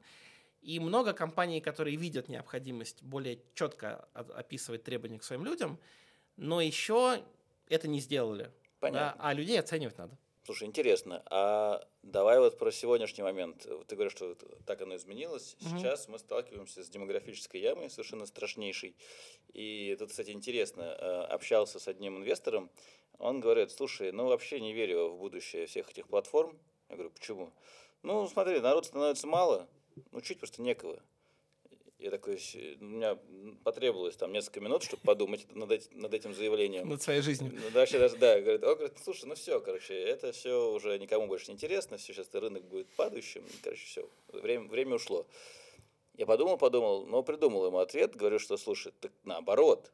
И много компаний, которые видят необходимость более четко описывать требования к своим людям, но еще это не сделали. Да? Понятно. А людей оценивать надо. Слушай, интересно, а давай вот про сегодняшний момент. Ты говоришь, что так оно изменилось. Мгм. Сейчас мы сталкиваемся с демографической ямой, совершенно страшнейшей. И тут, кстати, интересно, э, общался с одним инвестором, он говорит, слушай, ну вообще не верю в будущее всех этих платформ. Я говорю, почему? Ну, смотри, народ становится мало, ну, чуть просто некого. Я такой, у меня потребовалось там несколько минут, чтобы подумать над, эти- над этим заявлением. Над своей жизнью. Ну, да, вообще даже, да, говорит, он говорит, слушай, ну все, короче, это все уже никому больше не интересно, все, сейчас рынок будет падающим, короче, все, время, время ушло. Я подумал, подумал, но придумал ему ответ, говорю, что, слушай, так наоборот,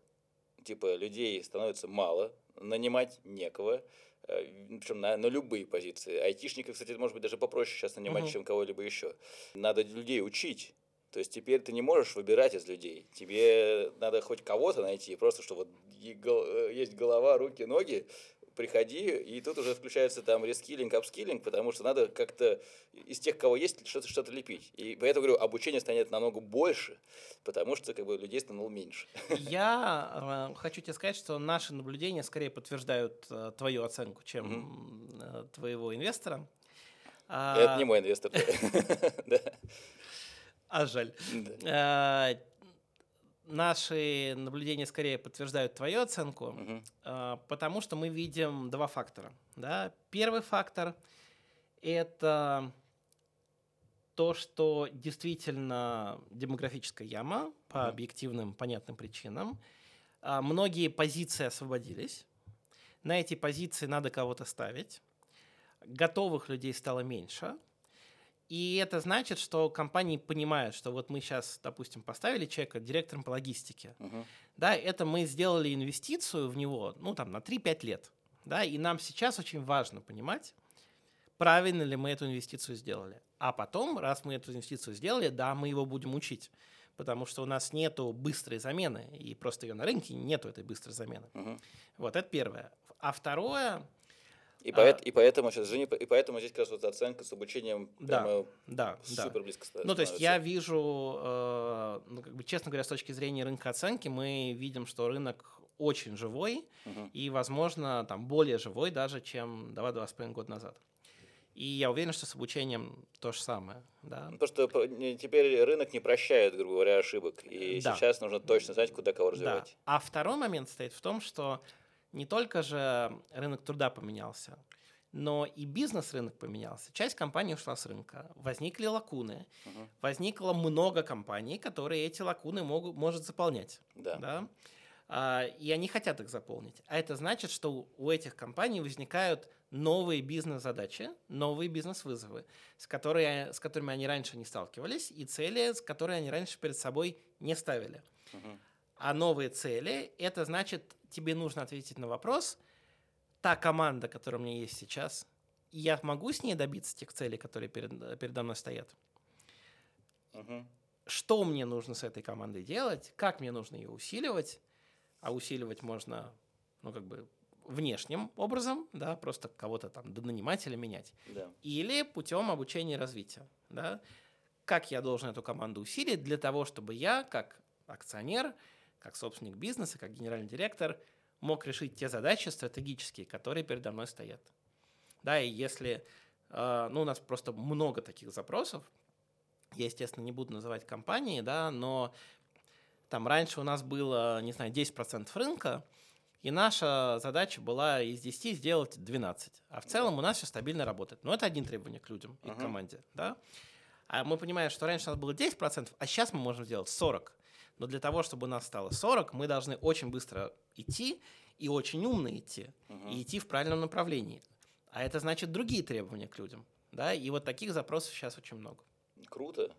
типа, людей становится мало, нанимать некого, причем на, на любые позиции. Айтишников, кстати, может быть, даже попроще сейчас нанимать, Мгм. чем кого-либо еще. Надо людей учить. То есть теперь ты не можешь выбирать из людей. Тебе надо хоть кого-то найти, просто что вот э, есть голова, руки, ноги, приходи, и тут уже включается там рескилинг, апскилинг, потому что надо как-то из тех, кого есть, что-то что лепить. И поэтому, говорю, обучение станет намного больше, потому что как бы людей становилось меньше. Я э, хочу тебе сказать, что наши наблюдения скорее подтверждают э, твою оценку, чем э, твоего инвестора. А, Это не мой инвестор. А жаль. Да. Э, Наши наблюдения скорее подтверждают твою оценку, э, потому что мы видим два фактора. Да? Первый фактор – это то, что действительно демографическая яма по Мгм. объективным, понятным причинам. А, Многие позиции освободились. На эти позиции надо кого-то ставить. Готовых людей стало меньше. И это значит, что компании понимают, что вот мы сейчас, допустим, поставили человека директором по логистике. Мгм. Да, это мы сделали инвестицию в него, ну, там, на 3-5 лет. Да, и нам сейчас очень важно понимать, правильно ли мы эту инвестицию сделали. А потом, раз мы эту инвестицию сделали, да, мы его будем учить. Потому что у нас нету быстрой замены, и просто ее на рынке нету этой быстрой замены. Мгм. Вот это первое. А второе, И, А- поэт- и поэтому, сейчас, извини, и поэтому здесь как раз вот оценка с обучением Да, прямо да, да. супер близко ста- Ну, то есть становится. я вижу, э, ну, как бы, честно говоря, с точки зрения рынка оценки, мы видим, что рынок очень живой Мгм. и, возможно, там более живой даже, чем 2-2,5 года назад. И я уверен, что с обучением то же самое. Да? Ну, Потому что теперь рынок не прощает, грубо говоря, ошибок. И Да. сейчас нужно точно знать, куда кого развивать. Да. А второй момент стоит в том, что не только же рынок труда поменялся, но и бизнес-рынок поменялся. Часть компаний ушла с рынка. Возникли лакуны. Мгм. Возникло много компаний, которые эти лакуны могут, может заполнять. Да. да? А, и они хотят их заполнить. А это значит, что у- этих компаний возникают новые бизнес-задачи, новые бизнес-вызовы, с, которые, с которыми они раньше не сталкивались, и цели, с которыми они раньше перед собой не ставили. Мгм. А новые цели – это значит, тебе нужно ответить на вопрос, та команда, которая у меня есть сейчас, я могу с ней добиться тех целей, которые перед, передо мной стоят? Мгм. что мне нужно с этой командой делать, как мне нужно ее усиливать, а усиливать можно, ну, как бы внешним образом, да, просто кого-то там до нанимателя менять, Да. или путем обучения и развития, да, как я должен эту команду усилить для того, чтобы я, как акционер, как собственник бизнеса, как генеральный директор, мог решить те задачи стратегические, которые передо мной стоят. Да, и если, э, ну, у нас просто много таких запросов, я, естественно, не буду называть компании, да, но там раньше у нас было, не знаю, 10% рынка, и наша задача была из 10 сделать 12. А в целом у нас все стабильно работает. Но это один требование к людям и к Мгм. команде. Да? А мы понимаем, что раньше у нас было 10%, а сейчас мы можем сделать 40%. Но для того, чтобы нас стало 40, мы должны очень быстро идти и очень умно идти. Мгм. И идти в правильном направлении. А это значит другие требования к людям. Да? И вот таких запросов сейчас очень много. Круто.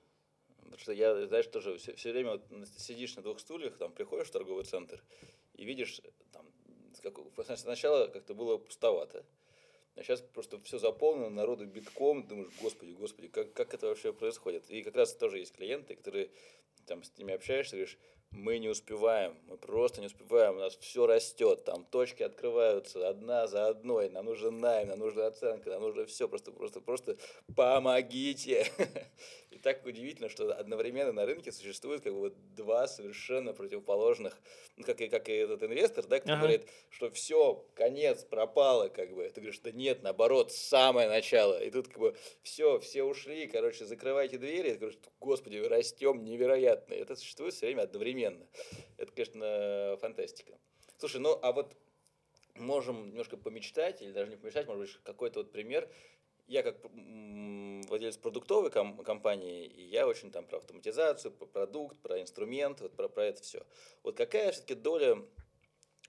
Потому что я, знаешь, тоже все, все время вот сидишь на двух стульях, там приходишь в торговый центр и видишь, там, какого- сначала как-то было пустовато. А сейчас просто все заполнено, народу битком, думаешь, господи, господи, как, как это вообще происходит? И как раз тоже есть клиенты, которые там с ними общаешься, говоришь, мы не успеваем, мы просто не успеваем, у нас все растет, там точки открываются одна за одной, нам нужен найм, нам нужна оценка, нам нужно все, просто, просто, просто помогите. И так удивительно, что одновременно на рынке существует как бы вот два совершенно противоположных, ну, как и, как и этот инвестор, да, который Ага. говорит, что все, конец, пропало, как бы. Ты говоришь, да нет, наоборот, самое начало. И тут как бы все, все ушли, короче, закрывайте двери. Ты говоришь, господи, растем невероятно. И Это существует все время одновременно. Это, конечно, фантастика. Слушай, ну а вот можем немножко помечтать, или даже не помечтать, может быть, какой-то вот пример. Я как владелец продуктовой ком- компании, и я очень там про автоматизацию, про продукт, про инструмент, вот про, про это все. Вот какая все-таки доля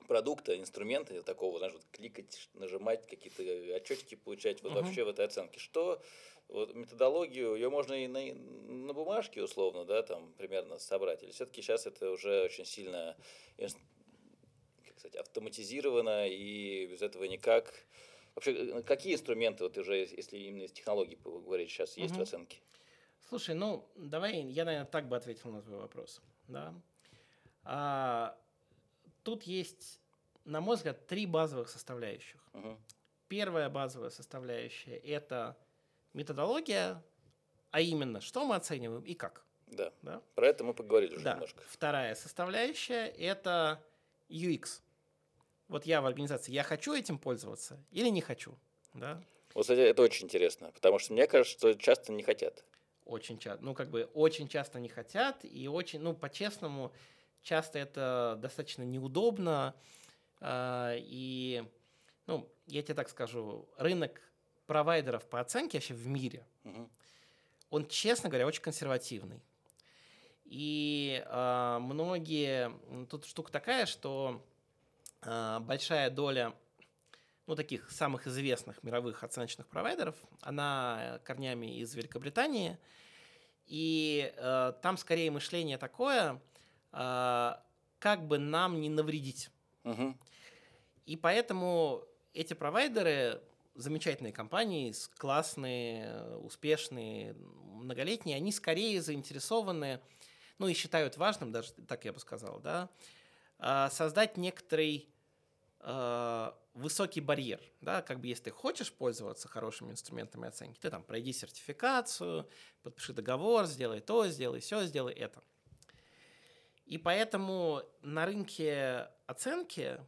продукта, инструмента такого, знаешь, вот кликать, нажимать, какие-то отчетики получать, вот Мгм. вообще в этой оценке. Что вот методологию, ее можно и на, на бумажке условно, да, там примерно собрать, или все-таки сейчас это уже очень сильно как сказать, автоматизировано, и без этого никак. Вообще, э, какие инструменты, вот уже, если именно из технологий поговорить, сейчас есть в Мгм. оценке? Слушай, ну, давай, я, наверное, так бы ответил на твой вопрос. Да? А, тут есть, на мой взгляд, три базовых составляющих. Мгм. Первая базовая составляющая – это методология, а именно, что мы оцениваем и как. Да, Да? про это мы поговорили уже Да. немножко. Вторая составляющая – это UX. Вот я в организации, я хочу этим пользоваться или не хочу. Да? Вот, кстати, это очень интересно, потому что мне кажется, что часто не хотят. Очень часто, ну, как бы очень часто не хотят, и очень, ну, по-честному, часто это достаточно неудобно. а, И, ну, я тебе так скажу, рынок провайдеров по оценке вообще в мире, Мгм. он, честно говоря, очень консервативный. И а, многие, м, тут штука такая, что большая доля ну, таких самых известных мировых оценочных провайдеров, она корнями из Великобритании, и э, там скорее мышление такое, э, как бы нам не навредить. Мгм. И поэтому эти провайдеры, замечательные компании, классные, успешные, многолетние, они скорее заинтересованы, ну и считают важным, даже так я бы сказал, да, а, создать некоторый а, высокий барьер, да, как бы если ты хочешь пользоваться хорошими инструментами оценки, ты там пройди сертификацию, подпиши договор, сделай то, сделай все, сделай это. И поэтому на рынке оценки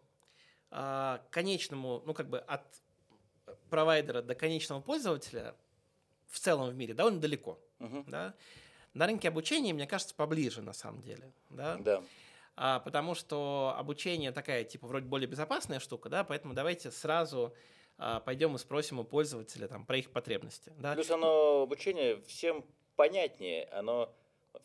а, конечному, ну как бы от провайдера до конечного пользователя в целом в мире довольно далеко. Мгм. Да? На рынке обучения, мне кажется, поближе на самом деле. Да? Да. А, потому что обучение такая, типа, вроде более безопасная штука, да, поэтому давайте сразу а, пойдем и спросим у пользователя там, про их потребности. Да? Плюс оно обучение всем понятнее, оно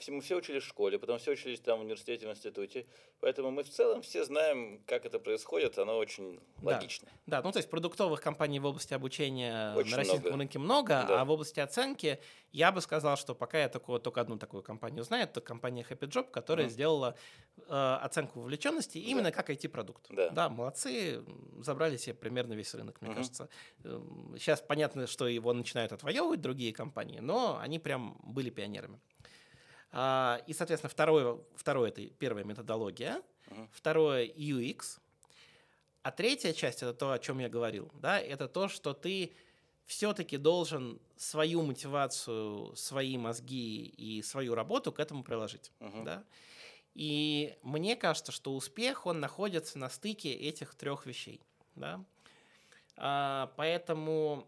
мы все учились в школе, потом все учились там в университете, в институте, поэтому мы в целом все знаем, как это происходит, оно очень Да. логично. Да, ну то есть продуктовых компаний в области обучения Очень на российском много. рынке много, Да. а в области оценки я бы сказал, что пока я только, только одну такую компанию знаю, это компания Happy Job, которая Мгм. сделала э, оценку вовлеченности именно как IT-продукт. Да. молодцы, м, забрали себе примерно весь рынок, мне Мгм. кажется. Сейчас понятно, что его начинают отвоевывать другие компании, но они прям были пионерами. А, И, соответственно, второе, второе это первая методология, Мгм. второе UX, а третья часть это то, о чем я говорил, да, это то, что ты все-таки должен свою мотивацию, свои мозги и свою работу к этому приложить, Мгм. да. И мне кажется, что успех он находится на стыке этих трех вещей, да. А, поэтому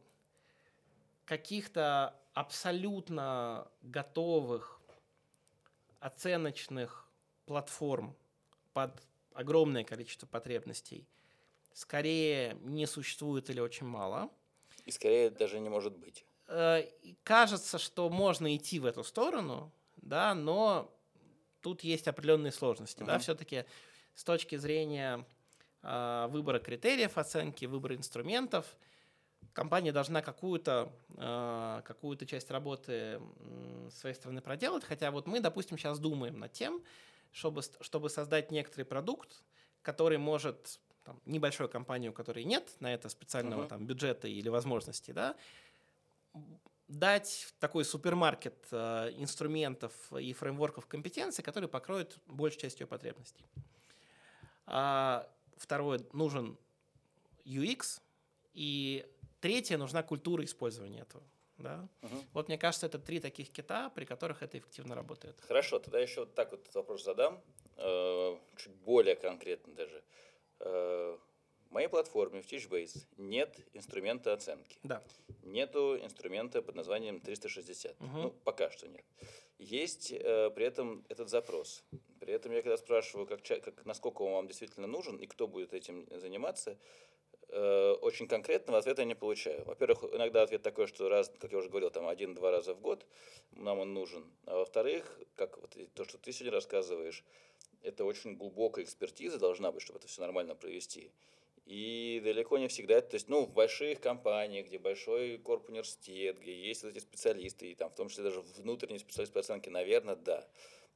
каких-то абсолютно готовых оценочных платформ под огромное количество потребностей скорее не существует или очень мало. И скорее даже не может быть. Э, Кажется, что можно идти в эту сторону, да, но тут есть определенные сложности. Да, Мгм. все-таки с точки зрения а, выбора критериев оценки, выбора инструментов, компания должна какую-то а, какую-то часть работы с своей стороны проделать. Хотя вот мы, допустим, сейчас думаем над тем, чтобы, чтобы создать некоторый продукт, который может там, небольшой компании, у которой нет на это специального Мгм. там, бюджета или возможностей, да, дать такой супермаркет э, инструментов и фреймворков компетенций, который покроет большую часть ее потребностей. А, второе, нужен UX. И третье, нужна культура использования этого. Да? Мгм. Вот мне кажется, это три таких кита, при которых это эффективно работает. Хорошо, тогда еще вот так вот этот вопрос задам, э, чуть более конкретно даже. Э, В моей платформе в Teachbase нет инструмента оценки. Да. Нету инструмента под названием 360. Мгм. Ну, пока что нет. Есть э, при этом этот запрос. При этом я когда спрашиваю, как, как, насколько он вам действительно нужен и кто будет этим заниматься, очень конкретного ответа я не получаю. Во-первых, иногда ответ такой, что раз, как я уже говорил, там один-два раза в год нам он нужен. А во-вторых, как вот то, что ты сегодня рассказываешь, это очень глубокая экспертиза должна быть, чтобы это все нормально провести. И далеко не всегда, то есть, ну, в больших компаниях, где большой корп университет, где есть вот эти специалисты, и там в том числе даже внутренние специалисты по оценке, наверное, да.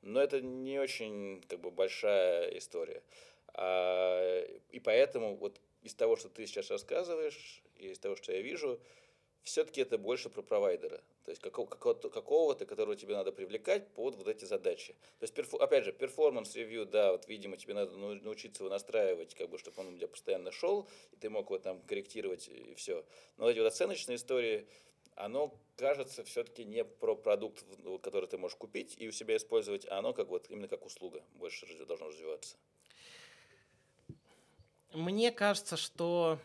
Но это не очень, как бы, большая история. А, и поэтому вот из того, что ты сейчас рассказываешь, и из того, что я вижу, все-таки это больше про провайдера. То есть какого- какого-то, какого-то, которого тебе надо привлекать под вот эти задачи. То есть, перфо- опять же, performance review, да, вот, видимо, тебе надо научиться его настраивать, как бы, чтобы он у тебя постоянно шел, и ты мог его там корректировать, и все. Но эти вот оценочные истории, оно кажется все-таки не про продукт, который ты можешь купить и у себя использовать, а оно как вот именно как услуга больше должно развиваться. Мне кажется, что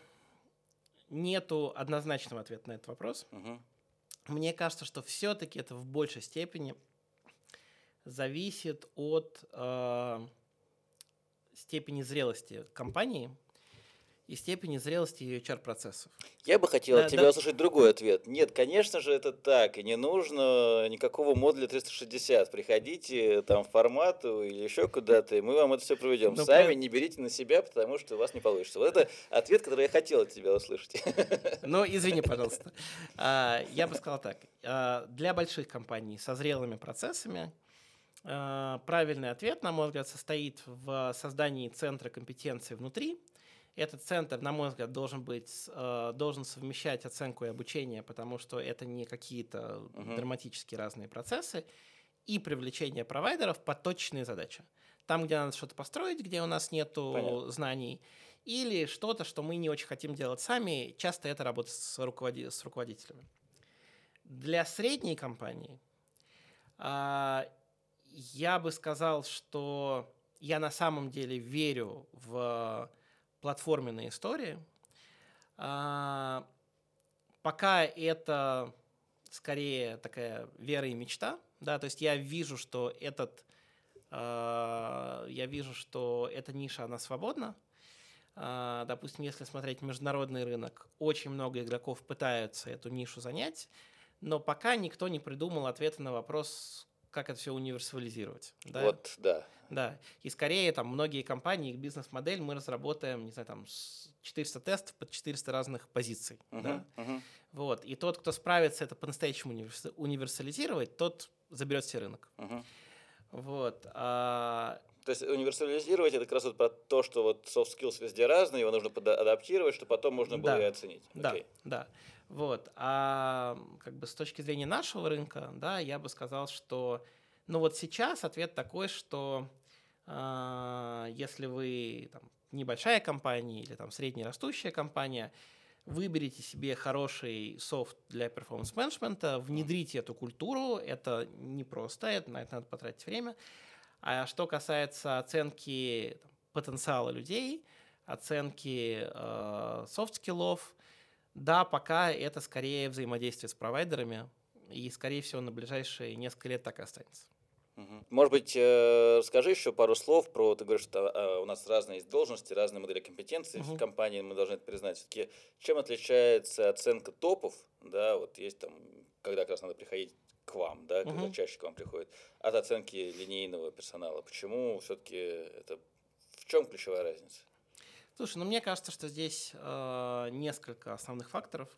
нету однозначного ответа на этот вопрос. Мгм. Мне кажется, что все-таки это в большей степени зависит от э, степени зрелости компании и степени зрелости ее HR-процессов. Я бы хотел Да, от тебя да. услышать другой ответ. Нет, конечно же, это так. И не нужно никакого модуля 360. Приходите там в формату или еще куда-то, и мы вам это все проведем. Ну, Сами прям- не берите на себя, потому что у вас не получится. Вот это ответ, который я хотел от тебя услышать. Но извини, пожалуйста. А, Я бы сказал так. А, Для больших компаний со зрелыми процессами а, правильный ответ, на мой взгляд, состоит в создании центра компетенции внутри. Этот центр, на мой взгляд, должен быть, э, должен совмещать оценку и обучение, потому что это не какие-то Мгм. драматически разные процессы, и привлечение провайдеров под точные задачи. Там, где надо что-то построить, где у нас Понятно. знаний, или что-то, что мы не очень хотим делать сами, часто это работа с, руководи- с руководителями. Для средней компании а, я бы сказал, что я на самом деле верю в платформенные истории. А, пока это скорее такая вера и мечта, да, то есть я вижу, что этот, э, я вижу, что эта ниша, она свободна, а, допустим, если смотреть международный рынок, очень много игроков пытаются эту нишу занять, но пока никто не придумал ответа на вопрос, как это все универсализировать. Да? Вот, да. Да. И скорее там многие компании, их бизнес-модель мы разработаем, не знаю, там 400 тестов под 400 разных позиций. Uh-huh, да? uh-huh. Вот. И тот, кто справится это по-настоящему универсализировать, тот заберет себе рынок. Uh-huh. Вот. А то есть универсализировать это как раз вот про то, что вот soft skills везде разные, его нужно адаптировать, чтобы потом можно было да, и оценить. Да, okay. да. Вот. А как бы с точки зрения нашего рынка, да, я бы сказал, что ну вот сейчас ответ такой, что э, если вы там, небольшая компания или там среднерастущая компания, выберите себе хороший софт для перформанс-менеджмента, внедрите эту культуру, это непросто, это, на это надо потратить время, а что касается оценки там, потенциала людей, оценки э, софт-скиллов, да, пока это скорее взаимодействие с провайдерами, и, скорее всего, на ближайшие несколько лет так и останется. Может быть, э, расскажи еще пару слов про, ты говоришь, что э, у нас разные есть должности, разные модели компетенций угу. в компании, мы должны это признать. Все-таки чем отличается оценка топов, да, вот есть там, когда как раз надо приходить к вам, да, когда угу. чаще к вам приходит, от оценки линейного персонала. Почему все-таки это в чем ключевая разница? Слушай, ну мне кажется, что здесь э, несколько основных факторов.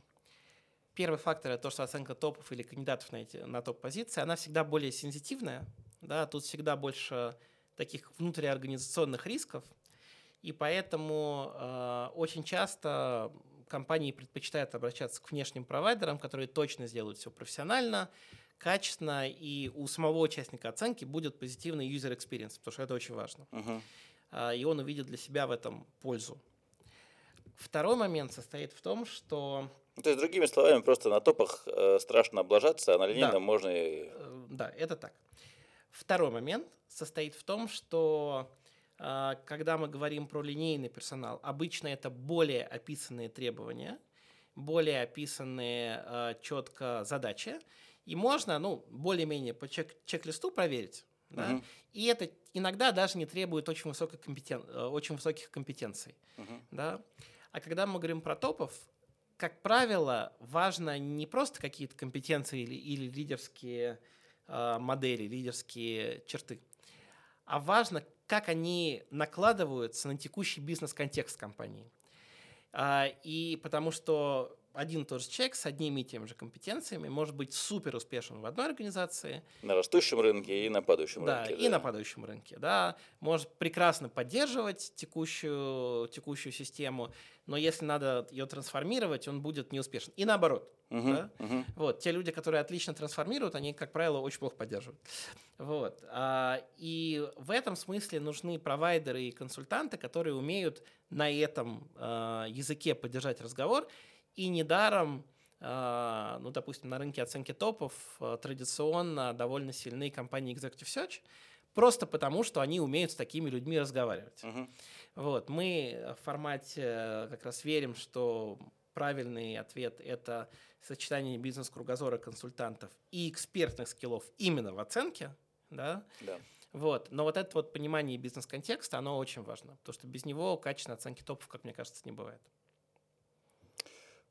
Первый фактор это то, что оценка топов или кандидатов на, эти, на топ-позиции, она всегда более сенситивная, да, тут всегда больше таких внутриорганизационных рисков, и поэтому э, очень часто компании предпочитают обращаться к внешним провайдерам, которые точно сделают все профессионально, качественно, и у самого участника оценки будет позитивный user experience, потому что это очень важно. Uh-huh. И он увидит для себя в этом пользу. Второй момент состоит в том, что... Ну, то есть, другими словами, просто на топах э, страшно облажаться, а на линейном да. можно и... Э, да, это так. Второй момент состоит в том, что э, когда мы говорим про линейный персонал, обычно это более описанные требования, более описанные э, четко задачи, и можно, ну, более-менее по чек- чек-листу проверить. Да? Uh-huh. И это иногда даже не требует очень, высокой компетен... Э, очень высоких компетенций. Uh-huh. Да? А когда мы говорим про топов, как правило, важно не просто какие-то компетенции или, или лидерские э, модели, лидерские черты, а важно, как они накладываются на текущий бизнес-контекст компании. А, и потому что один и тот же человек с одними и теми же компетенциями может быть супер успешен в одной организации. На растущем рынке и на падающем да, рынке. И да, и на падающем рынке, да. Может прекрасно поддерживать текущую, текущую систему, но если надо ее трансформировать, он будет неуспешен. И наоборот. Uh-huh, да? uh-huh. Вот, те люди, которые отлично трансформируют, они, как правило, очень плохо поддерживают. Вот. А, и в этом смысле нужны провайдеры и консультанты, которые умеют на этом а, языке поддержать разговор и недаром, а, ну, допустим, на рынке оценки топов а, традиционно довольно сильные компании Executive Search, просто потому, что они умеют с такими людьми разговаривать. Uh-huh. Вот. Мы в формате э, как раз верим, что правильный ответ – это сочетание бизнес-кругозора консультантов и экспертных скиллов именно в оценке. Да? Да. Вот. Но вот это вот понимание бизнес-контекста, оно очень важно, потому что без него качественной оценки топов, как мне кажется, не бывает.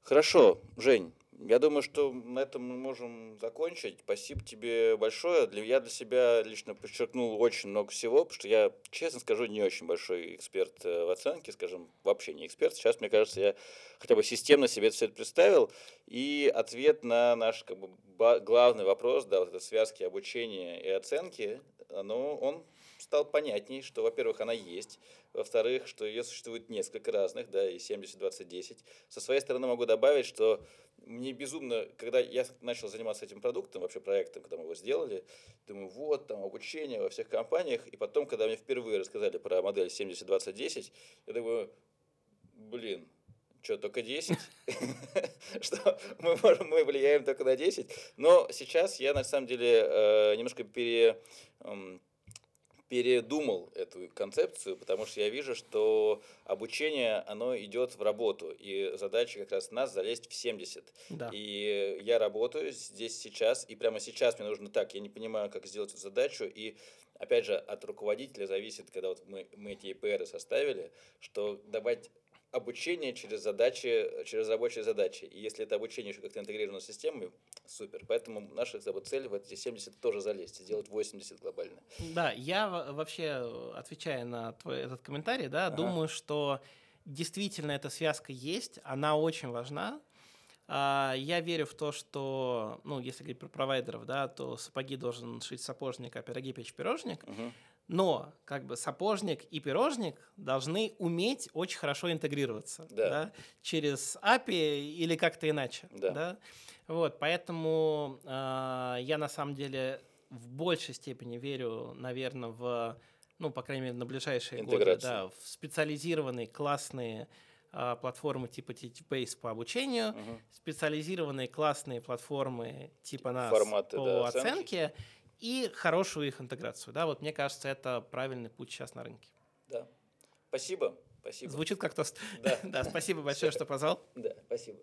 Хорошо, Жень, я думаю, что на этом мы можем закончить. Спасибо тебе большое. Для, я для себя лично подчеркнул очень много всего, потому что я, честно скажу, не очень большой эксперт э, в оценке, скажем, вообще не эксперт. Сейчас, мне кажется, я хотя бы системно себе все это представил. И ответ на наш как бы, главный вопрос, да, вот это связки обучения и оценки, оно, он стал понятней, что, во-первых, она есть, во-вторых, что ее существует несколько разных, да, и 70, 20, 10. Со своей стороны могу добавить, что мне безумно, когда я начал заниматься этим продуктом, вообще проектом, когда мы его сделали, думаю, вот, там, обучение во всех компаниях, и потом, когда мне впервые рассказали про модель 70, 20, 10, я думаю, блин, что, только 10? Что мы, можем, мы влияем только на 10? Но сейчас я, на самом деле, э, немножко пере эм, передумал эту концепцию, потому что я вижу, что обучение, оно идет в работу, и задача как раз нас залезть в 70. Да. И я работаю здесь сейчас, и прямо сейчас мне нужно так, я не понимаю, как сделать эту задачу, и опять же, от руководителя зависит, когда вот мы, мы эти ИПРы составили, что давать обучение через задачи, через рабочие задачи. И если это обучение еще как-то интегрировано в систему, супер. Поэтому наша цель в эти 70 тоже залезть, сделать 80 глобально. Да, я вообще, отвечая на твой этот комментарий, да, ага. думаю, что действительно эта связка есть, она очень важна. А, я верю в то, что, ну, если говорить про провайдеров, да, то сапоги должен шить сапожник, а пироги печь пирожник. Угу. Но как бы сапожник и пирожник должны уметь очень хорошо интегрироваться да. Да, через API или как-то иначе. Да. Да? Вот, поэтому э, я на самом деле в большей степени верю, наверное, в, ну, по крайней мере, на ближайшие годы, да, в специализированные классные э, платформы типа TTPace по обучению, угу. специализированные классные платформы типа нас Форматы, по да, оценке. оценке и хорошую их интеграцию. Да, вот мне кажется, это правильный путь сейчас на рынке. Да. Спасибо. Спасибо. Звучит как тост. Да. да, спасибо большое, что позвал. Да, спасибо.